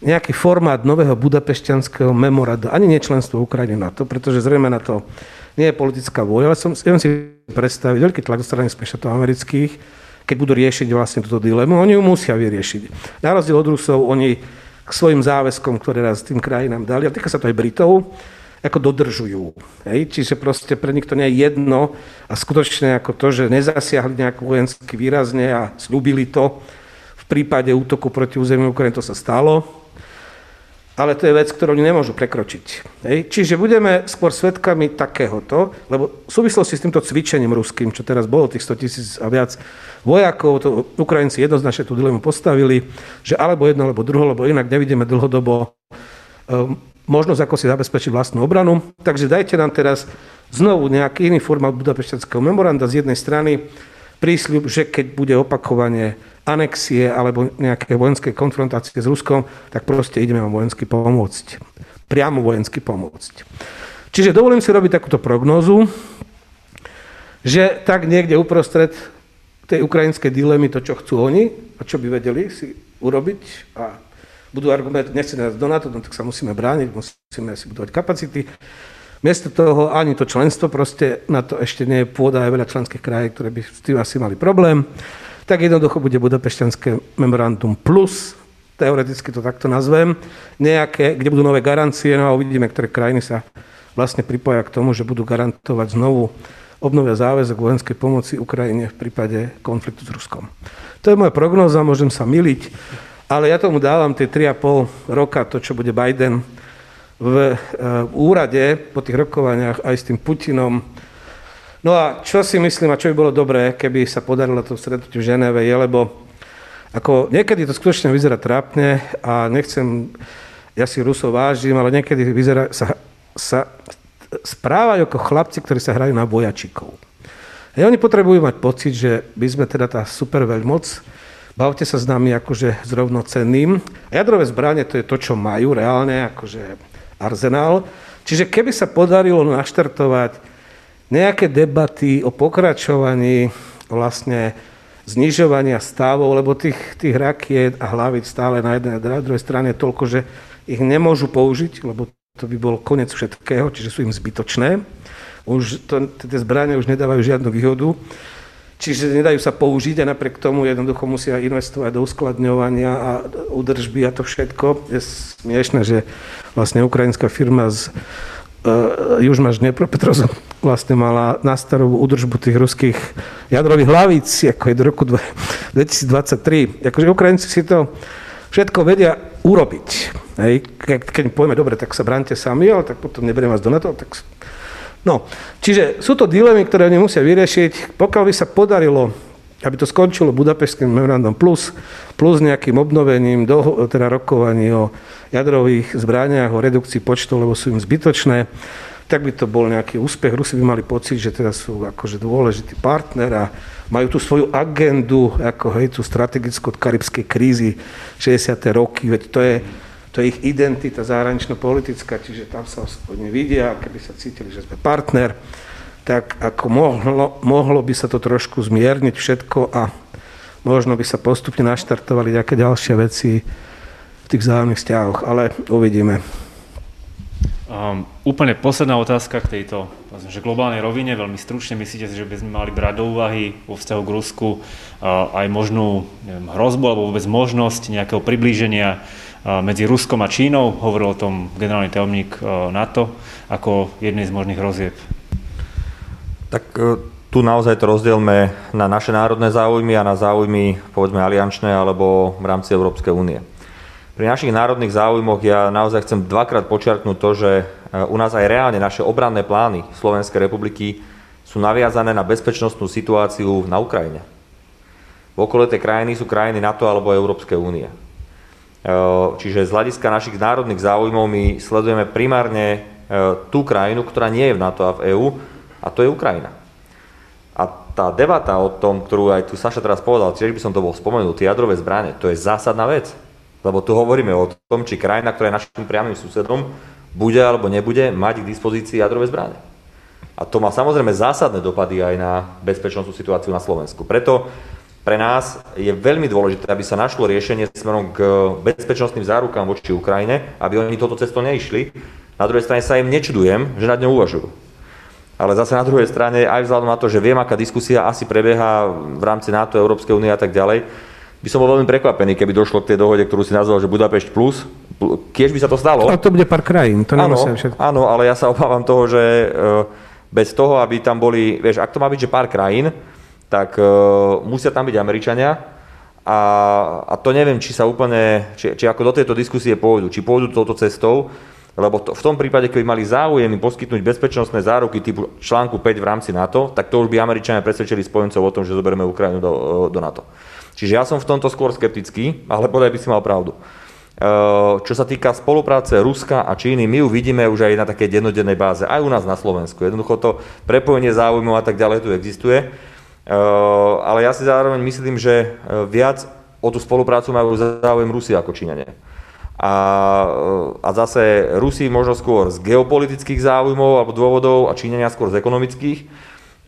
nejaký formát nového budapešťanského memoranda, ani nečlenstvo Ukrajiny na to, pretože zrejme na to nie je politická vôľa, ale som, viem si predstaviť veľký tlak zo strany štátov amerických, keď budú riešiť vlastne túto dilemu. Oni ju musia vyriešiť. Na rozdiel od Rusov, oni k svojim záväzkom, ktoré raz tým krajinám dali, a týka sa to aj Britov, ako dodržujú. Hej? Čiže proste pre nich to nie je jedno a skutočne ako to, že nezasiahli nejak vojensky výrazne a slúbili to, v prípade útoku proti územiu Ukrajiny to sa stalo, ale to je vec, ktorú oni nemôžu prekročiť. Hej? Čiže budeme skôr svetkami takéhoto, lebo v súvislosti s týmto cvičením ruským, čo teraz bolo tých 100 tisíc a viac vojakov, to Ukrajinci jednoznačne tú dilemu postavili, že alebo jedno, alebo druho, lebo inak nevidíme dlhodobo um, možnosť, ako si zabezpečiť vlastnú obranu. Takže dajte nám teraz znovu nejaký iný formát Budapešťanského memoranda z jednej strany, prísľub, že keď bude opakovanie anexie alebo nejaké vojenské konfrontácie s Ruskom, tak proste ideme vám vojensky pomôcť. Priamo vojensky pomôcť. Čiže dovolím si robiť takúto prognózu, že tak niekde uprostred tej ukrajinskej dilemy to, čo chcú oni a čo by vedeli si urobiť a budú argumentovať, nechcete nás do NATO, no tak sa musíme brániť, musíme si budovať kapacity. Miesto toho ani to členstvo, proste na to ešte nie je pôda aj veľa členských krajín, ktoré by s tým asi mali problém tak jednoducho bude Budapešťanské memorandum plus, teoreticky to takto nazvem, nejaké, kde budú nové garancie, no a uvidíme, ktoré krajiny sa vlastne pripoja k tomu, že budú garantovať znovu obnovia záväzok vojenskej pomoci Ukrajine v prípade konfliktu s Ruskom. To je moja prognóza, môžem sa miliť, ale ja tomu dávam tie 3,5 roka, to, čo bude Biden v, e, v úrade po tých rokovaniach aj s tým Putinom, No a čo si myslím a čo by bolo dobré, keby sa podarilo to stretnúť v Ženeve, je, lebo ako niekedy to skutočne vyzerá trápne a nechcem, ja si Rusov vážim, ale niekedy vyzerá, sa, sa správajú ako chlapci, ktorí sa hrajú na bojačikov. A oni potrebujú mať pocit, že by sme teda tá super veľmoc, bavte sa s nami akože s rovnocenným. A jadrové zbranie to je to, čo majú reálne, akože arzenál. Čiže keby sa podarilo naštartovať nejaké debaty o pokračovaní vlastne znižovania stavov, lebo tých, tých rakiet a hlavic stále na jednej a na druhej strane toľko, že ich nemôžu použiť, lebo to by bol koniec všetkého, čiže sú im zbytočné. Už tie zbrania už nedávajú žiadnu výhodu, čiže nedajú sa použiť a napriek tomu jednoducho musia investovať do uskladňovania a udržby a to všetko. Je smiešne, že vlastne ukrajinská firma z uh, Južná Dnepropetrovsk vlastne mala na starú údržbu tých ruských jadrových hlavíc, ako je do roku 2023. Akože Ukrajinci si to všetko vedia urobiť. Hej. Keď, keď povieme, dobre, tak sa bránte sami, ale tak potom neberiem vás do NATO, tak... No, čiže sú to dilemy, ktoré oni musia vyriešiť. Pokiaľ by sa podarilo aby to skončilo Budapešským memorandum plus, plus nejakým obnovením do, teda rokovaní o jadrových zbraniach, o redukcii počtov, lebo sú im zbytočné, tak by to bol nejaký úspech. Rusi by mali pocit, že teda sú akože dôležitý partner a majú tú svoju agendu, ako hej, tú strategickú od karibskej krízy 60. roky, veď to je, to je ich identita zahranično-politická, čiže tam sa oni vidia, keby sa cítili, že sme partner tak ako mohlo, mohlo by sa to trošku zmierniť všetko a možno by sa postupne naštartovali nejaké ďalšie veci v tých vzájomných vzťahoch, ale uvidíme. Um, úplne posledná otázka k tejto že globálnej rovine. Veľmi stručne myslíte si, že by sme mali brať do úvahy vo vzťahu k Rusku uh, aj možnú neviem, hrozbu alebo vôbec možnosť nejakého priblíženia medzi Ruskom a Čínou. Hovoril o tom generálny tajomník uh, NATO ako jednej z možných hrozieb. Tak e, tu naozaj to rozdielme na naše národné záujmy a na záujmy, povedzme, aliančné alebo v rámci Európskej únie. Pri našich národných záujmoch ja naozaj chcem dvakrát počiarknúť to, že e, u nás aj reálne naše obranné plány Slovenskej republiky sú naviazané na bezpečnostnú situáciu na Ukrajine. V okolité krajiny sú krajiny NATO alebo Európskej únie. E, čiže z hľadiska našich národných záujmov my sledujeme primárne tú krajinu, ktorá nie je v NATO a v EÚ, a to je Ukrajina. A tá debata o tom, ktorú aj tu Saša teraz povedal, tiež by som to bol spomenul, tie jadrové zbranie, to je zásadná vec. Lebo tu hovoríme o tom, či krajina, ktorá je našim priamým susedom, bude alebo nebude mať k dispozícii jadrové zbranie. A to má samozrejme zásadné dopady aj na bezpečnostnú situáciu na Slovensku. Preto pre nás je veľmi dôležité, aby sa našlo riešenie smerom k bezpečnostným zárukám voči Ukrajine, aby oni toto cesto neišli. Na druhej strane sa im nečudujem, že nad ňou uvažujú. Ale zase na druhej strane, aj vzhľadom na to, že viem, aká diskusia asi prebieha v rámci NATO, Európskej únie a tak ďalej, by som bol veľmi prekvapený, keby došlo k tej dohode, ktorú si nazval, že Budapešť plus. Kiež by sa to stalo. A to bude pár krajín, to áno, všetko. Áno, ale ja sa obávam toho, že e, bez toho, aby tam boli, vieš, ak to má byť, že pár krajín, tak uh, musia tam byť Američania a, a to neviem, či sa úplne, či, či ako do tejto diskusie pôjdu, či pôjdu touto cestou, lebo to, v tom prípade, keby mali záujem poskytnúť bezpečnostné záruky typu článku 5 v rámci NATO, tak to už by Američania presvedčili spojencov o tom, že zoberieme Ukrajinu do, do NATO. Čiže ja som v tomto skôr skeptický, ale podaj by si mal pravdu. Čo sa týka spolupráce Ruska a Číny, my ju vidíme už aj na takej dennodennej báze, aj u nás na Slovensku. Jednoducho to prepojenie záujmov a tak ďalej tu existuje. Eh, ale ja si zároveň myslím, že eh, viac o tú spoluprácu majú záujem Rusi ako Číňania. A, eh, a zase Rusi možno skôr z geopolitických záujmov alebo dôvodov a Číňania skôr z ekonomických,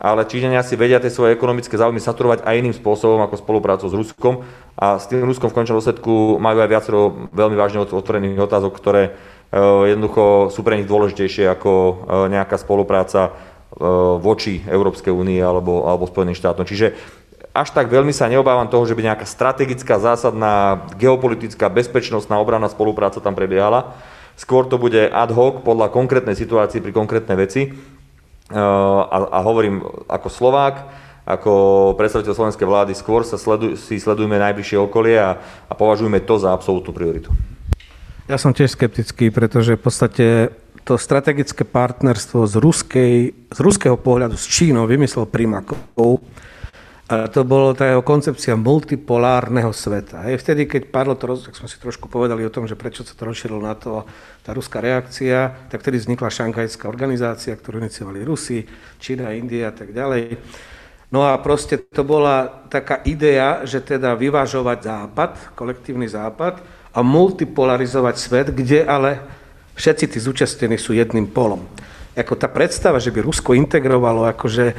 ale Číňania si vedia tie svoje ekonomické záujmy saturovať aj iným spôsobom ako spoluprácou s Ruskom a s tým Ruskom v končnom dôsledku majú aj viacero veľmi vážne otvorených otázok, ktoré jednoducho sú pre nich dôležitejšie ako nejaká spolupráca voči Európskej únii alebo, alebo Spojeným štátom. Čiže až tak veľmi sa neobávam toho, že by nejaká strategická, zásadná, geopolitická, bezpečnostná obranná spolupráca tam prebiehala. Skôr to bude ad hoc podľa konkrétnej situácii pri konkrétnej veci. E, a, a hovorím ako Slovák, ako predstaviteľ slovenskej vlády, skôr sa sleduj, si sledujeme najbližšie okolie a, a považujeme to za absolútnu prioritu. Ja som tiež skeptický, pretože v podstate to strategické partnerstvo z, ruskej, z ruského pohľadu s Čínou vymyslel Primakov. To bolo tá jeho koncepcia multipolárneho sveta. Aj vtedy, keď padlo to, tak sme si trošku povedali o tom, že prečo sa to rozšírilo na to, tá ruská reakcia, tak vtedy vznikla šankajská organizácia, ktorú iniciovali Rusi, Čína, India a tak ďalej. No a proste to bola taká idea, že teda vyvážovať západ, kolektívny západ a multipolarizovať svet, kde ale všetci tí zúčastnení sú jedným polom. Ako tá predstava, že by Rusko integrovalo akože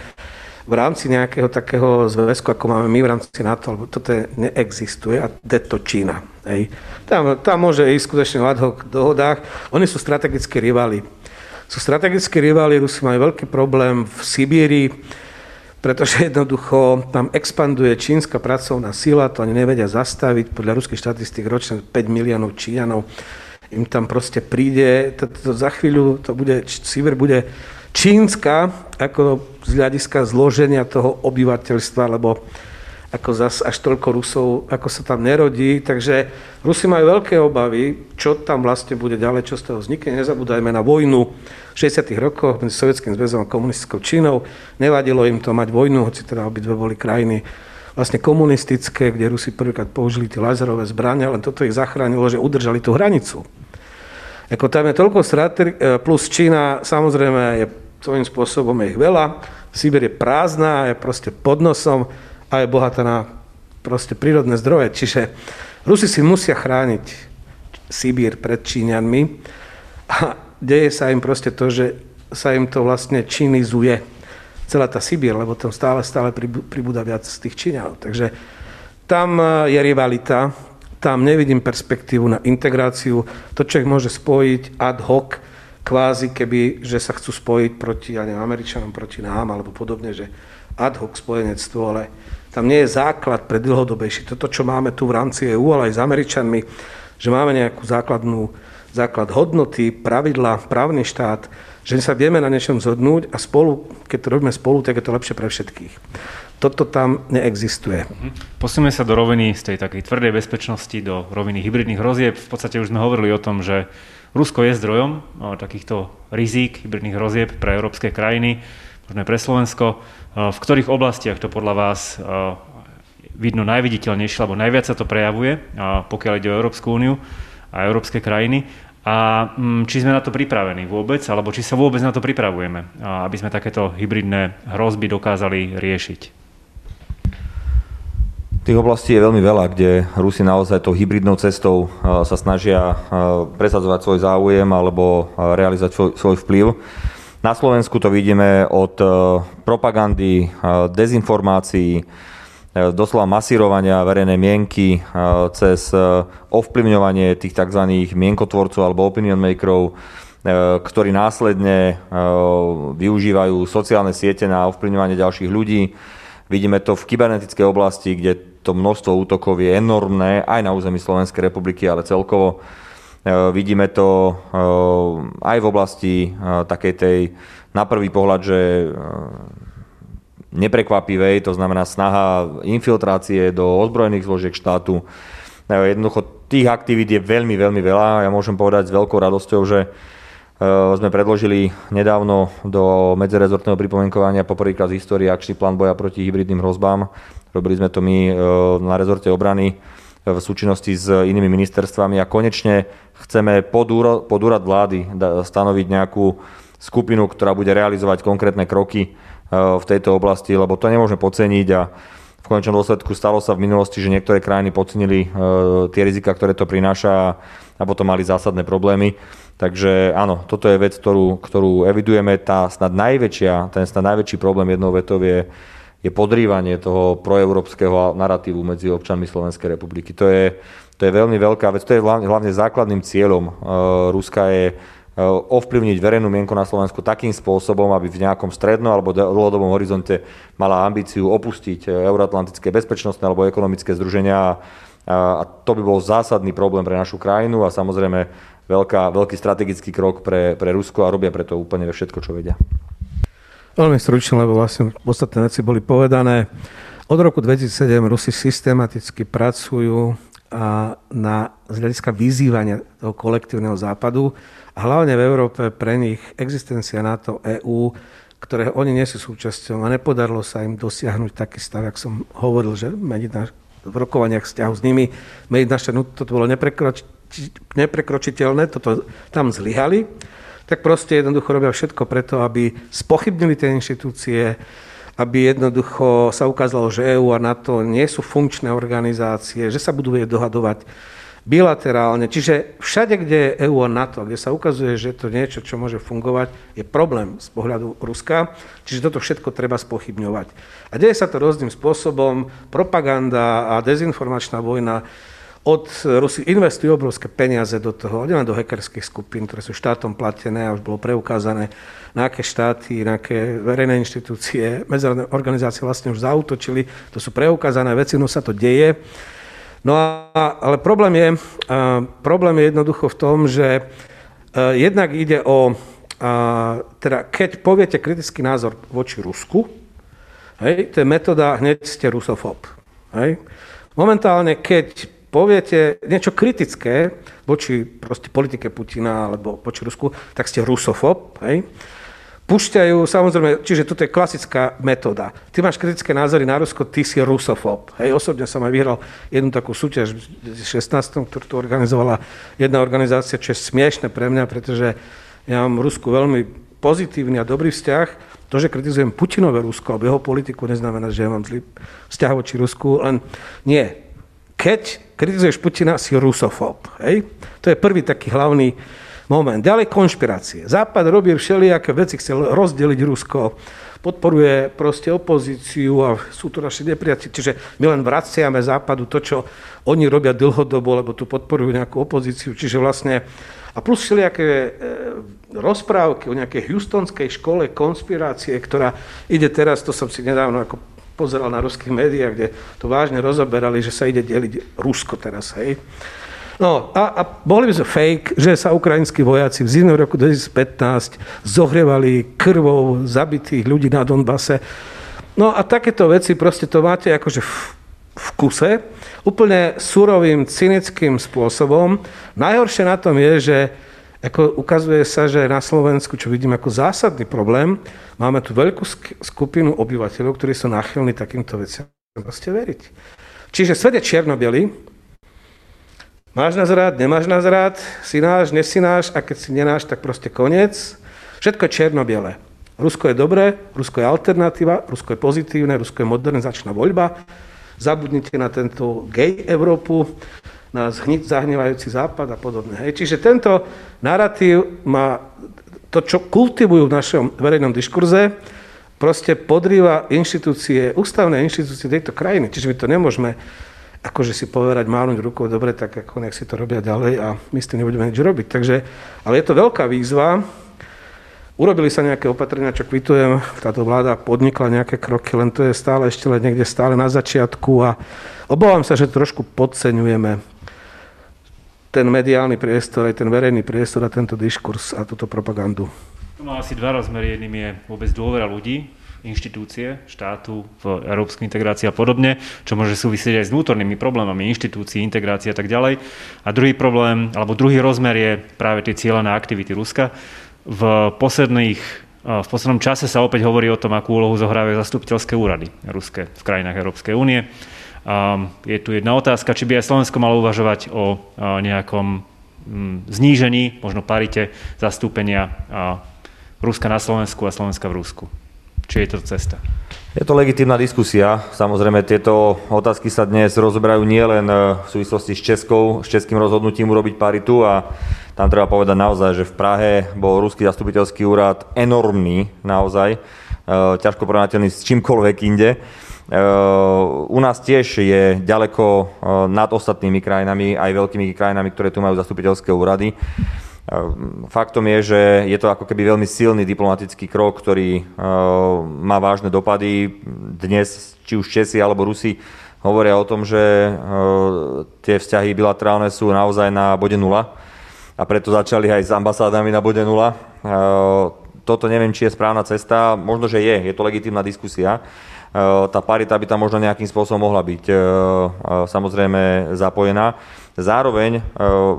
v rámci nejakého takého zväzku, ako máme my v rámci NATO, lebo toto neexistuje a je to Čína. Hej. Tam, tam môže ísť skutočne v ad hoc dohodách. Oni sú strategickí rivali. Sú strategickí rivali, Rusi majú veľký problém v Sibíri, pretože jednoducho tam expanduje čínska pracovná sila, to ani nevedia zastaviť. Podľa ruských štatistík ročne 5 miliónov Číňanov im tam proste príde, to, to za chvíľu to bude, Siver bude čínska, ako z hľadiska zloženia toho obyvateľstva, lebo ako zas až toľko Rusov, ako sa tam nerodí. Takže Rusi majú veľké obavy, čo tam vlastne bude ďalej, čo z toho vznikne. Nezabúdajme na vojnu v 60. rokoch medzi Sovjetským zväzom a komunistickou Čínou. Nevadilo im to mať vojnu, hoci teda obidve boli krajiny vlastne komunistické, kde Rusi prvýkrát použili tie lazerové zbrania, len toto ich zachránilo, že udržali tú hranicu. Ako tam je toľko strategi- e, plus Čína samozrejme je svojím spôsobom je ich veľa, Sibir je prázdna, je proste pod nosom a je bohatá na proste prírodné zdroje. Čiže Rusi si musia chrániť Sibír pred Číňanmi a deje sa im proste to, že sa im to vlastne činizuje celá tá Sibír, lebo tam stále, stále pribúda viac z tých Číňanov. Takže tam e, je rivalita, tam nevidím perspektívu na integráciu. To človek môže spojiť ad hoc, kvázi keby, že sa chcú spojiť proti, ja neviem, Američanom, proti nám, alebo podobne, že ad hoc spojenectvo, ale tam nie je základ pre dlhodobejší. Toto, čo máme tu v rámci EU, ale aj s Američanmi, že máme nejakú základnú, základ hodnoty, pravidla, právny štát, že sa vieme na niečom zhodnúť a spolu, keď to robíme spolu, tak je to lepšie pre všetkých. Toto tam neexistuje. Mhm. Posunieme sa do roviny z tej takej tvrdej bezpečnosti, do roviny hybridných hrozieb. V podstate už sme hovorili o tom, že Rusko je zdrojom takýchto rizík hybridných hrozieb pre európske krajiny, možno aj pre Slovensko. V ktorých oblastiach to podľa vás vidno najviditeľnejšie, alebo najviac sa to prejavuje, pokiaľ ide o Európsku úniu a európske krajiny a mm, či sme na to pripravení vôbec, alebo či sa vôbec na to pripravujeme, aby sme takéto hybridné hrozby dokázali riešiť. Tých oblastí je veľmi veľa, kde Rusi naozaj tou hybridnou cestou sa snažia presadzovať svoj záujem alebo realizovať svoj, vplyv. Na Slovensku to vidíme od propagandy, dezinformácií, doslova masírovania verejnej mienky cez ovplyvňovanie tých tzv. mienkotvorcov alebo opinion makerov, ktorí následne využívajú sociálne siete na ovplyvňovanie ďalších ľudí. Vidíme to v kybernetickej oblasti, kde to množstvo útokov je enormné aj na území Slovenskej republiky, ale celkovo E, vidíme to e, aj v oblasti e, takej tej na prvý pohľad, že neprekvapivej, to znamená snaha infiltrácie do ozbrojených zložiek štátu. Jednoducho tých aktivít je veľmi, veľmi veľa. Ja môžem povedať s veľkou radosťou, že sme predložili nedávno do medzerezortného pripomienkovania poprvýkrát z histórie akčný plán boja proti hybridným hrozbám. Robili sme to my na rezorte obrany v súčinnosti s inými ministerstvami a konečne chceme pod, úrad vlády stanoviť nejakú skupinu, ktorá bude realizovať konkrétne kroky e, v tejto oblasti, lebo to nemôžeme podceniť a v konečnom dôsledku stalo sa v minulosti, že niektoré krajiny podcenili e, tie rizika, ktoré to prináša a potom mali zásadné problémy. Takže áno, toto je vec, ktorú, ktorú evidujeme. Tá snad najväčšia, ten snad najväčší problém jednou vetou je je podrývanie toho proeurópskeho narratívu medzi občanmi Slovenskej republiky. To je, to je veľmi veľká vec. To je hlavne, hlavne základným cieľom uh, Ruska je ovplyvniť verejnú mienku na Slovensku takým spôsobom, aby v nejakom strednom alebo dlhodobom horizonte mala ambíciu opustiť uh, euroatlantické bezpečnostné alebo ekonomické združenia a to by bol zásadný problém pre našu krajinu a samozrejme veľká, veľký strategický krok pre, pre Rusko a robia preto úplne všetko, čo vedia. Veľmi stručne, lebo vlastne ostatné veci boli povedané. Od roku 2007 Rusi systematicky pracujú na, z hľadiska vyzývania toho kolektívneho západu hlavne v Európe pre nich existencia NATO, EÚ, ktoré oni nie sú súčasťou a nepodarilo sa im dosiahnuť taký stav, jak som hovoril, že meniť na, v rokovaniach vzťahu s nimi, meniť naše, no, toto bolo neprekroč, neprekročiteľné, toto tam zlyhali tak proste jednoducho robia všetko preto, aby spochybnili tie inštitúcie, aby jednoducho sa ukázalo, že EU a NATO nie sú funkčné organizácie, že sa budú dohadovať bilaterálne. Čiže všade, kde je EU a NATO, kde sa ukazuje, že to niečo, čo môže fungovať, je problém z pohľadu Ruska. Čiže toto všetko treba spochybňovať. A deje sa to rôznym spôsobom. Propaganda a dezinformačná vojna od Rusy investujú obrovské peniaze do toho, nielen do hackerských skupín, ktoré sú štátom platené a už bolo preukázané, na aké štáty, na aké verejné inštitúcie, medzinárodné organizácie vlastne už zautočili. To sú preukázané veci, no sa to deje. No a, ale problém je, problém je jednoducho v tom, že uh, jednak ide o, teda keď poviete kritický názor voči Rusku, hej, to je metóda, hneď ste rusofób. Hej. Momentálne, keď poviete niečo kritické voči proste politike Putina alebo voči Rusku, tak ste rusofób, hej? Púšťajú, samozrejme, čiže toto je klasická metóda. Ty máš kritické názory na Rusko, ty si rusofób. Hej, osobne som aj vyhral jednu takú súťaž v 16. ktorú tu organizovala jedna organizácia, čo je smiešne pre mňa, pretože ja mám Rusku veľmi pozitívny a dobrý vzťah. To, že kritizujem Putinové Rusko alebo jeho politiku, neznamená, že ja mám zlý vzťah voči Rusku, len nie keď kritizuješ Putina, si rusofób. Hej? To je prvý taký hlavný moment. Ďalej konšpirácie. Západ robí všelijaké veci, chcel rozdeliť Rusko, podporuje proste opozíciu a sú tu naši nepriatelia. Čiže my len vraciame Západu to, čo oni robia dlhodobo, lebo tu podporujú nejakú opozíciu. Čiže vlastne a plus všelijaké e, rozprávky o nejakej houstonskej škole konspirácie, ktorá ide teraz, to som si nedávno ako pozeral na ruských médiách, kde to vážne rozoberali, že sa ide deliť Rusko teraz, hej. No a, a boli by sme fake, že sa ukrajinskí vojaci v zimnom roku 2015 zohrievali krvou zabitých ľudí na Donbase. No a takéto veci proste to máte akože v, v kuse, úplne surovým, cynickým spôsobom. Najhoršie na tom je, že ako ukazuje sa, že na Slovensku, čo vidím ako zásadný problém, máme tu veľkú skupinu obyvateľov, ktorí sú náchylní takýmto veciam proste veriť. Čiže svet je čierno Máš nás rád, nemáš nás rád, si náš, nesi náš a keď si nenáš, tak proste koniec. Všetko je čierno -biele. Rusko je dobré, Rusko je alternatíva, Rusko je pozitívne, Rusko je modernizačná voľba. Zabudnite na tento gay Európu, na zhniť zahnevajúci západ a podobne. Hej. Čiže tento narratív má to, čo kultivujú v našom verejnom diskurze, proste podrýva inštitúcie, ústavné inštitúcie tejto krajiny. Čiže my to nemôžeme akože si povedať, mávnuť rukou, dobre, tak ako nech si to robia ďalej a my s tým nebudeme nič robiť. Takže, ale je to veľká výzva. Urobili sa nejaké opatrenia, čo kvitujem, táto vláda podnikla nejaké kroky, len to je stále ešte len niekde stále na začiatku a obávam sa, že trošku podceňujeme ten mediálny priestor, aj ten verejný priestor a tento diskurs a túto propagandu. To má asi dva rozmery. Jedným je vôbec dôvera ľudí, inštitúcie, štátu, v európskej integrácii a podobne, čo môže súvisieť aj s vnútornými problémami inštitúcií, integrácie a tak ďalej. A druhý problém, alebo druhý rozmer je práve tie cieľané aktivity Ruska. V posledných v poslednom čase sa opäť hovorí o tom, akú úlohu zohrávajú zastupiteľské úrady ruské v krajinách Európskej únie. Je tu jedna otázka, či by aj Slovensko malo uvažovať o nejakom mm, znížení, možno parite zastúpenia Ruska na Slovensku a Slovenska v Rusku. Či je to cesta? Je to legitímna diskusia. Samozrejme, tieto otázky sa dnes rozoberajú nielen e, v súvislosti s Českou, s českým rozhodnutím urobiť paritu a tam treba povedať naozaj, že v Prahe bol ruský zastupiteľský úrad enormný naozaj, e, ťažko porovnateľný s čímkoľvek inde. E, u nás tiež je ďaleko nad ostatnými krajinami, aj veľkými krajinami, ktoré tu majú zastupiteľské úrady. Ehm, faktom je, že je to ako keby veľmi silný diplomatický krok, ktorý ehm, má vážne dopady. Dnes, či už Česi alebo Rusi, hovoria o tom, že ehm, tie vzťahy bilaterálne sú naozaj na bode nula a preto začali aj s ambasádami na bode nula. Toto neviem, či je správna cesta. Možno, že je. Je to legitímna diskusia. Tá parita by tam možno nejakým spôsobom mohla byť samozrejme zapojená. Zároveň, e,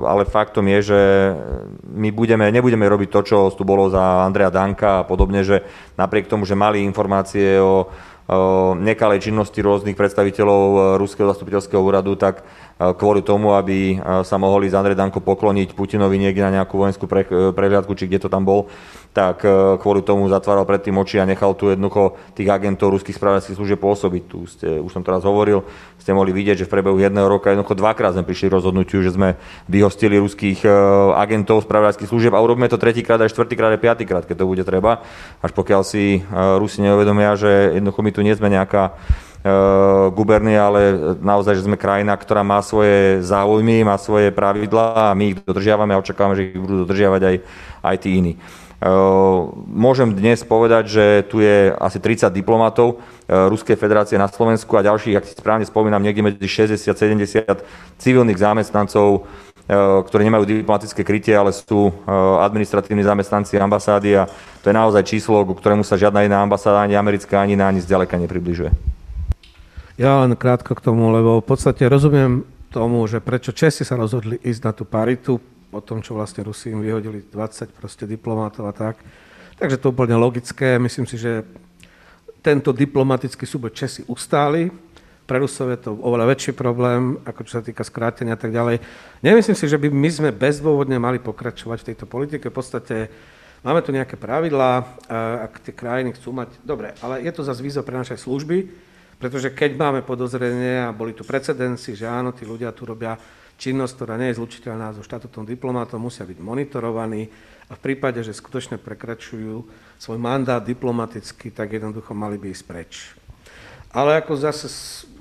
ale faktom je, že my budeme, nebudeme robiť to, čo tu bolo za Andrea Danka a podobne, že napriek tomu, že mali informácie o, nekalej činnosti rôznych predstaviteľov Ruského zastupiteľského úradu, tak e, kvôli tomu, aby e, sa mohli z Andrej Danko pokloniť Putinovi niekde na nejakú vojenskú prehliadku, či kde to tam bol, tak e, kvôli tomu zatváral predtým oči a nechal tu jednoducho tých agentov ruských spravodajských služieb pôsobiť. Tu ste, už som teraz hovoril, ste mohli vidieť, že v priebehu jedného roka jednoducho dvakrát sme prišli rozhodnutiu, že sme vyhostili ruských e, agentov spravodajských služieb a urobíme to tretíkrát, aj štvrtýkrát, aj piatýkrát, keď to bude treba. Až pokiaľ si e, Rusi neuvedomia, že jednoducho my tu nie sme nejaká gubernia, ale naozaj, že sme krajina, ktorá má svoje záujmy, má svoje pravidlá a my ich dodržiavame a očakávame, že ich budú dodržiavať aj, aj tí iní. Ehm, môžem dnes povedať, že tu je asi 30 diplomatov ehm, Ruskej federácie na Slovensku a ďalších, ak si správne spomínam, niekde medzi 60-70 civilných zamestnancov, ehm, ktorí nemajú diplomatické krytie, ale sú administratívni zamestnanci ambasády a to je naozaj číslo, ku ktorému sa žiadna iná ambasáda, ani americká, ani iná, ani zďaleka nepribližuje. Ja len krátko k tomu, lebo v podstate rozumiem tomu, že prečo Česi sa rozhodli ísť na tú paritu, o tom, čo vlastne Rusi im vyhodili 20 proste diplomátov a tak. Takže to úplne logické. Myslím si, že tento diplomatický súboj Česi ustáli. Pre Rusov je to oveľa väčší problém, ako čo sa týka skrátenia a tak ďalej. Nemyslím si, že by my sme bezdôvodne mali pokračovať v tejto politike. V podstate máme tu nejaké pravidlá, ak tie krajiny chcú mať... Dobre, ale je to zase výzva pre naše služby, pretože keď máme podozrenie a boli tu precedenci, že áno, tí ľudia tu robia činnosť, ktorá nie je zlučiteľná so štatutom diplomátom, musia byť monitorovaní a v prípade, že skutočne prekračujú svoj mandát diplomaticky, tak jednoducho mali by ísť preč. Ale ako zase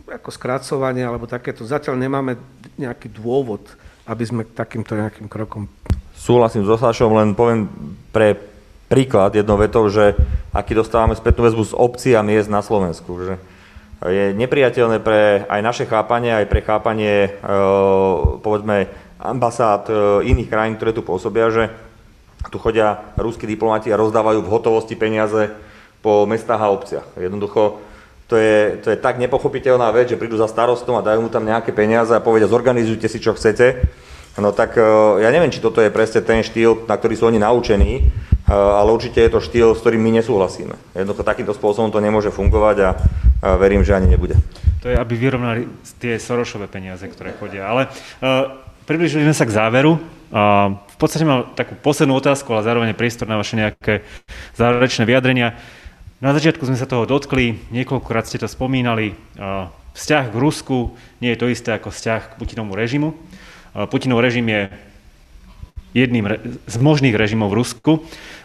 ako skracovanie alebo takéto, zatiaľ nemáme nejaký dôvod, aby sme k takýmto nejakým krokom... Súhlasím so Sašom, len poviem pre príklad jednou vetou, že aký dostávame spätnú väzbu z obcí a miest na Slovensku. Že je nepriateľné pre aj naše chápanie, aj pre chápanie, e, povedzme, ambasád e, iných krajín, ktoré tu pôsobia, že tu chodia ruskí diplomati a rozdávajú v hotovosti peniaze po mestách a obciach. Jednoducho, to je, to je tak nepochopiteľná vec, že prídu za starostom a dajú mu tam nejaké peniaze a povedia, zorganizujte si, čo chcete. No tak e, ja neviem, či toto je presne ten štýl, na ktorý sú oni naučení, ale určite je to štýl, s ktorým my nesúhlasíme. Jednoducho takýmto spôsobom to nemôže fungovať a verím, že ani nebude. To je, aby vyrovnali tie Sorošové peniaze, ktoré chodia. Ale uh, približili sme sa k záveru. Uh, v podstate mám takú poslednú otázku, ale zároveň priestor na vaše nejaké záverečné vyjadrenia. Na začiatku sme sa toho dotkli, niekoľkokrát ste to spomínali. Uh, vzťah k Rusku nie je to isté ako vzťah k Putinovmu režimu. Uh, Putinov režim je jedným z možných režimov v Rusku.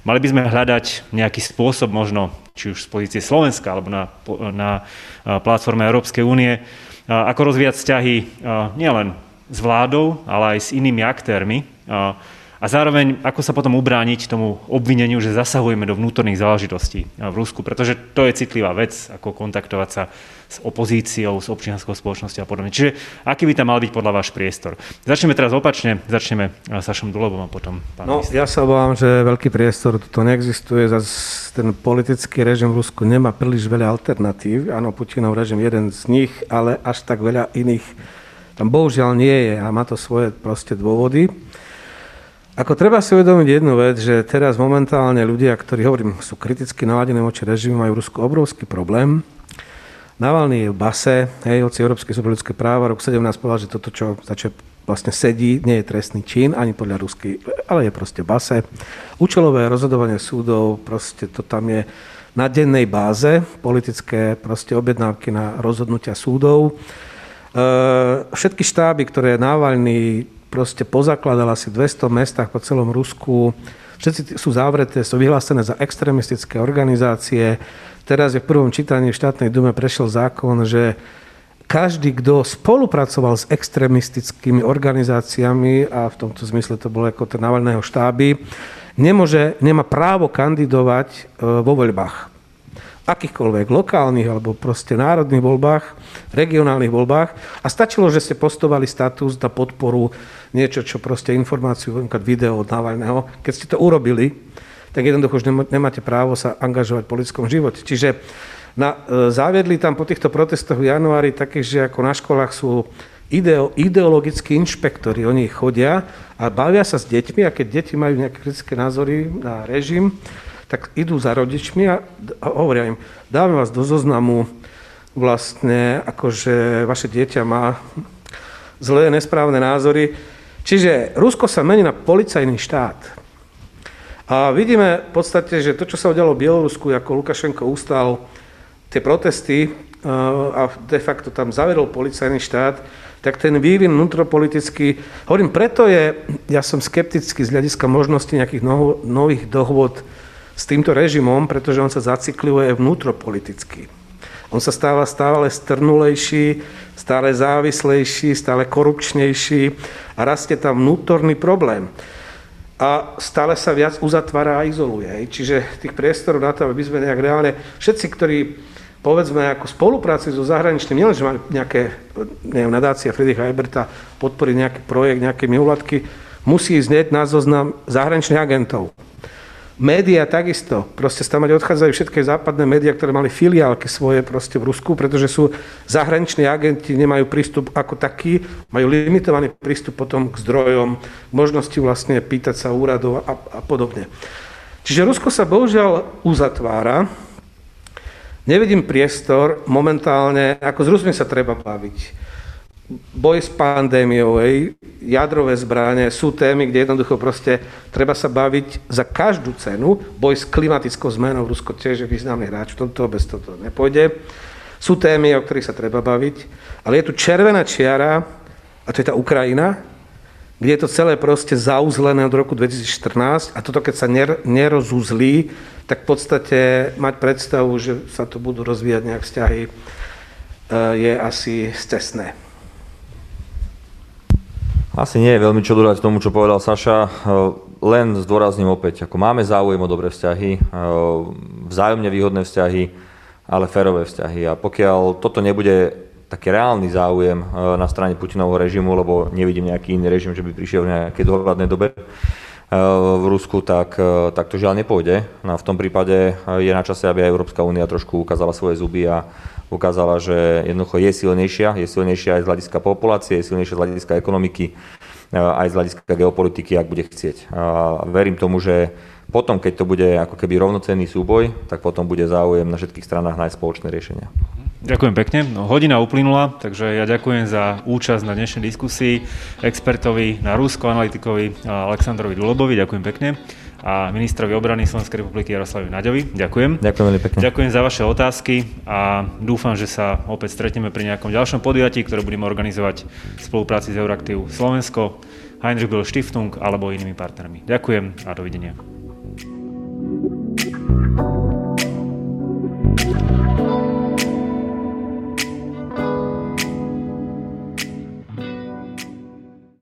Mali by sme hľadať nejaký spôsob možno, či už z pozície Slovenska alebo na, na platforme Európskej únie, ako rozvíjať vzťahy nielen s vládou, ale aj s inými aktérmi. A zároveň, ako sa potom ubrániť tomu obvineniu, že zasahujeme do vnútorných záležitostí v Rusku, pretože to je citlivá vec, ako kontaktovať sa s opozíciou, s občianskou spoločnosťou a podobne. Čiže aký by tam mal byť podľa váš priestor? Začneme teraz opačne, začneme Sašom Dulobom a potom pán No, minister. ja sa obávam, že veľký priestor to neexistuje. Zas ten politický režim v Rusku nemá príliš veľa alternatív. Áno, Putinov režim jeden z nich, ale až tak veľa iných tam bohužiaľ nie je a má to svoje proste dôvody. Ako treba si uvedomiť jednu vec, že teraz momentálne ľudia, ktorí hovorím, sú kriticky naladení voči režimu, majú Rusko obrovský problém. Navalny je v base, hej, hoci Európsky súd ľudské práva rok 17 povedal, že toto, čo, za čo vlastne sedí, nie je trestný čin, ani podľa rusky, ale je proste base. Účelové rozhodovanie súdov, proste to tam je na dennej báze, politické proste objednávky na rozhodnutia súdov. Všetky štáby, ktoré Navalny proste pozakladal asi 200 mestách po celom Rusku. Všetci sú zavreté, sú vyhlásené za extremistické organizácie. Teraz je v prvom čítaní v štátnej dume prešiel zákon, že každý, kto spolupracoval s extremistickými organizáciami, a v tomto zmysle to bolo ako ten Navalného štáby, nemôže, nemá právo kandidovať e, vo voľbách akýchkoľvek lokálnych alebo proste národných voľbách, regionálnych voľbách a stačilo, že ste postovali status na podporu niečo, čo proste informáciu, video od Navalného. Keď ste to urobili, tak jednoducho už nemáte právo sa angažovať v politickom živote. Čiže na, e, zaviedli tam po týchto protestoch v januári také, že ako na školách sú ideo, ideologickí inšpektori, oni chodia a bavia sa s deťmi a keď deti majú nejaké kritické názory na režim, tak idú za rodičmi a hovoria im, dáme vás do zoznamu vlastne, akože vaše dieťa má zlé, nesprávne názory. Čiže Rusko sa mení na policajný štát. A vidíme v podstate, že to, čo sa udialo v Bielorusku, ako Lukašenko ustal tie protesty a de facto tam zavedol policajný štát, tak ten vývin vnútropolitický, hovorím, preto je, ja som skeptický z hľadiska možnosti nejakých nových dohôd s týmto režimom, pretože on sa zacikluje vnútropoliticky. On sa stáva stále strnulejší, stále závislejší, stále korupčnejší a rastie tam vnútorný problém. A stále sa viac uzatvára a izoluje. Čiže tých priestorov na to, aby sme nejak reálne, všetci, ktorí povedzme ako spolupráci so zahraničným, nielen, že mali nejaké, neviem, nadácia Friedricha Eberta podporiť nejaký projekt, nejaké mimovládky, musí ísť na zoznam zahraničných agentov. Média takisto. Proste tam odchádzajú všetky západné médiá, ktoré mali filiálky svoje proste v Rusku, pretože sú zahraniční agenti, nemajú prístup ako taký, majú limitovaný prístup potom k zdrojom, možnosti vlastne pýtať sa úradov a, a podobne. Čiže Rusko sa bohužiaľ uzatvára. Nevidím priestor momentálne, ako s Rusmi sa treba baviť boj s pandémiou, hej, jadrové zbráne sú témy, kde jednoducho proste treba sa baviť za každú cenu. Boj s klimatickou zmenou, Rusko tiež je významný hráč, v tomto bez toto nepôjde. Sú témy, o ktorých sa treba baviť, ale je tu červená čiara, a to je tá Ukrajina, kde je to celé proste zauzlené od roku 2014 a toto keď sa nerozuzlí, tak v podstate mať predstavu, že sa tu budú rozvíjať nejak vzťahy, e, je asi cestné. Asi nie je veľmi čo dodať tomu, čo povedal Saša. Len zdôrazním opäť, ako máme záujem o dobré vzťahy, vzájomne výhodné vzťahy, ale férové vzťahy. A pokiaľ toto nebude taký reálny záujem na strane Putinovho režimu, lebo nevidím nejaký iný režim, že by prišiel v nejakej dohľadnej dobe v Rusku, tak, tak to žiaľ nepôjde. No v tom prípade je na čase, aby aj Európska únia trošku ukázala svoje zuby a ukázala, že jednoducho je silnejšia, je silnejšia aj z hľadiska populácie, je silnejšia z hľadiska ekonomiky, e, aj z hľadiska geopolitiky, ak bude chcieť. A verím tomu, že potom, keď to bude ako keby rovnocenný súboj, tak potom bude záujem na všetkých stranách nájsť spoločné riešenia. Ďakujem pekne. No, hodina uplynula, takže ja ďakujem za účasť na dnešnej diskusii expertovi na Rusko, analytikovi Aleksandrovi Dulobovi. Ďakujem pekne a ministrovi obrany Slovenskej republiky Jaroslavovi Naďovi. Ďakujem. Ďakujem veľmi pekne. Ďakujem za vaše otázky a dúfam, že sa opäť stretneme pri nejakom ďalšom podujatí, ktoré budeme organizovať v spolupráci s Euraktiv Slovensko, Heinrich Bill Stiftung alebo inými partnermi. Ďakujem a dovidenia. thank you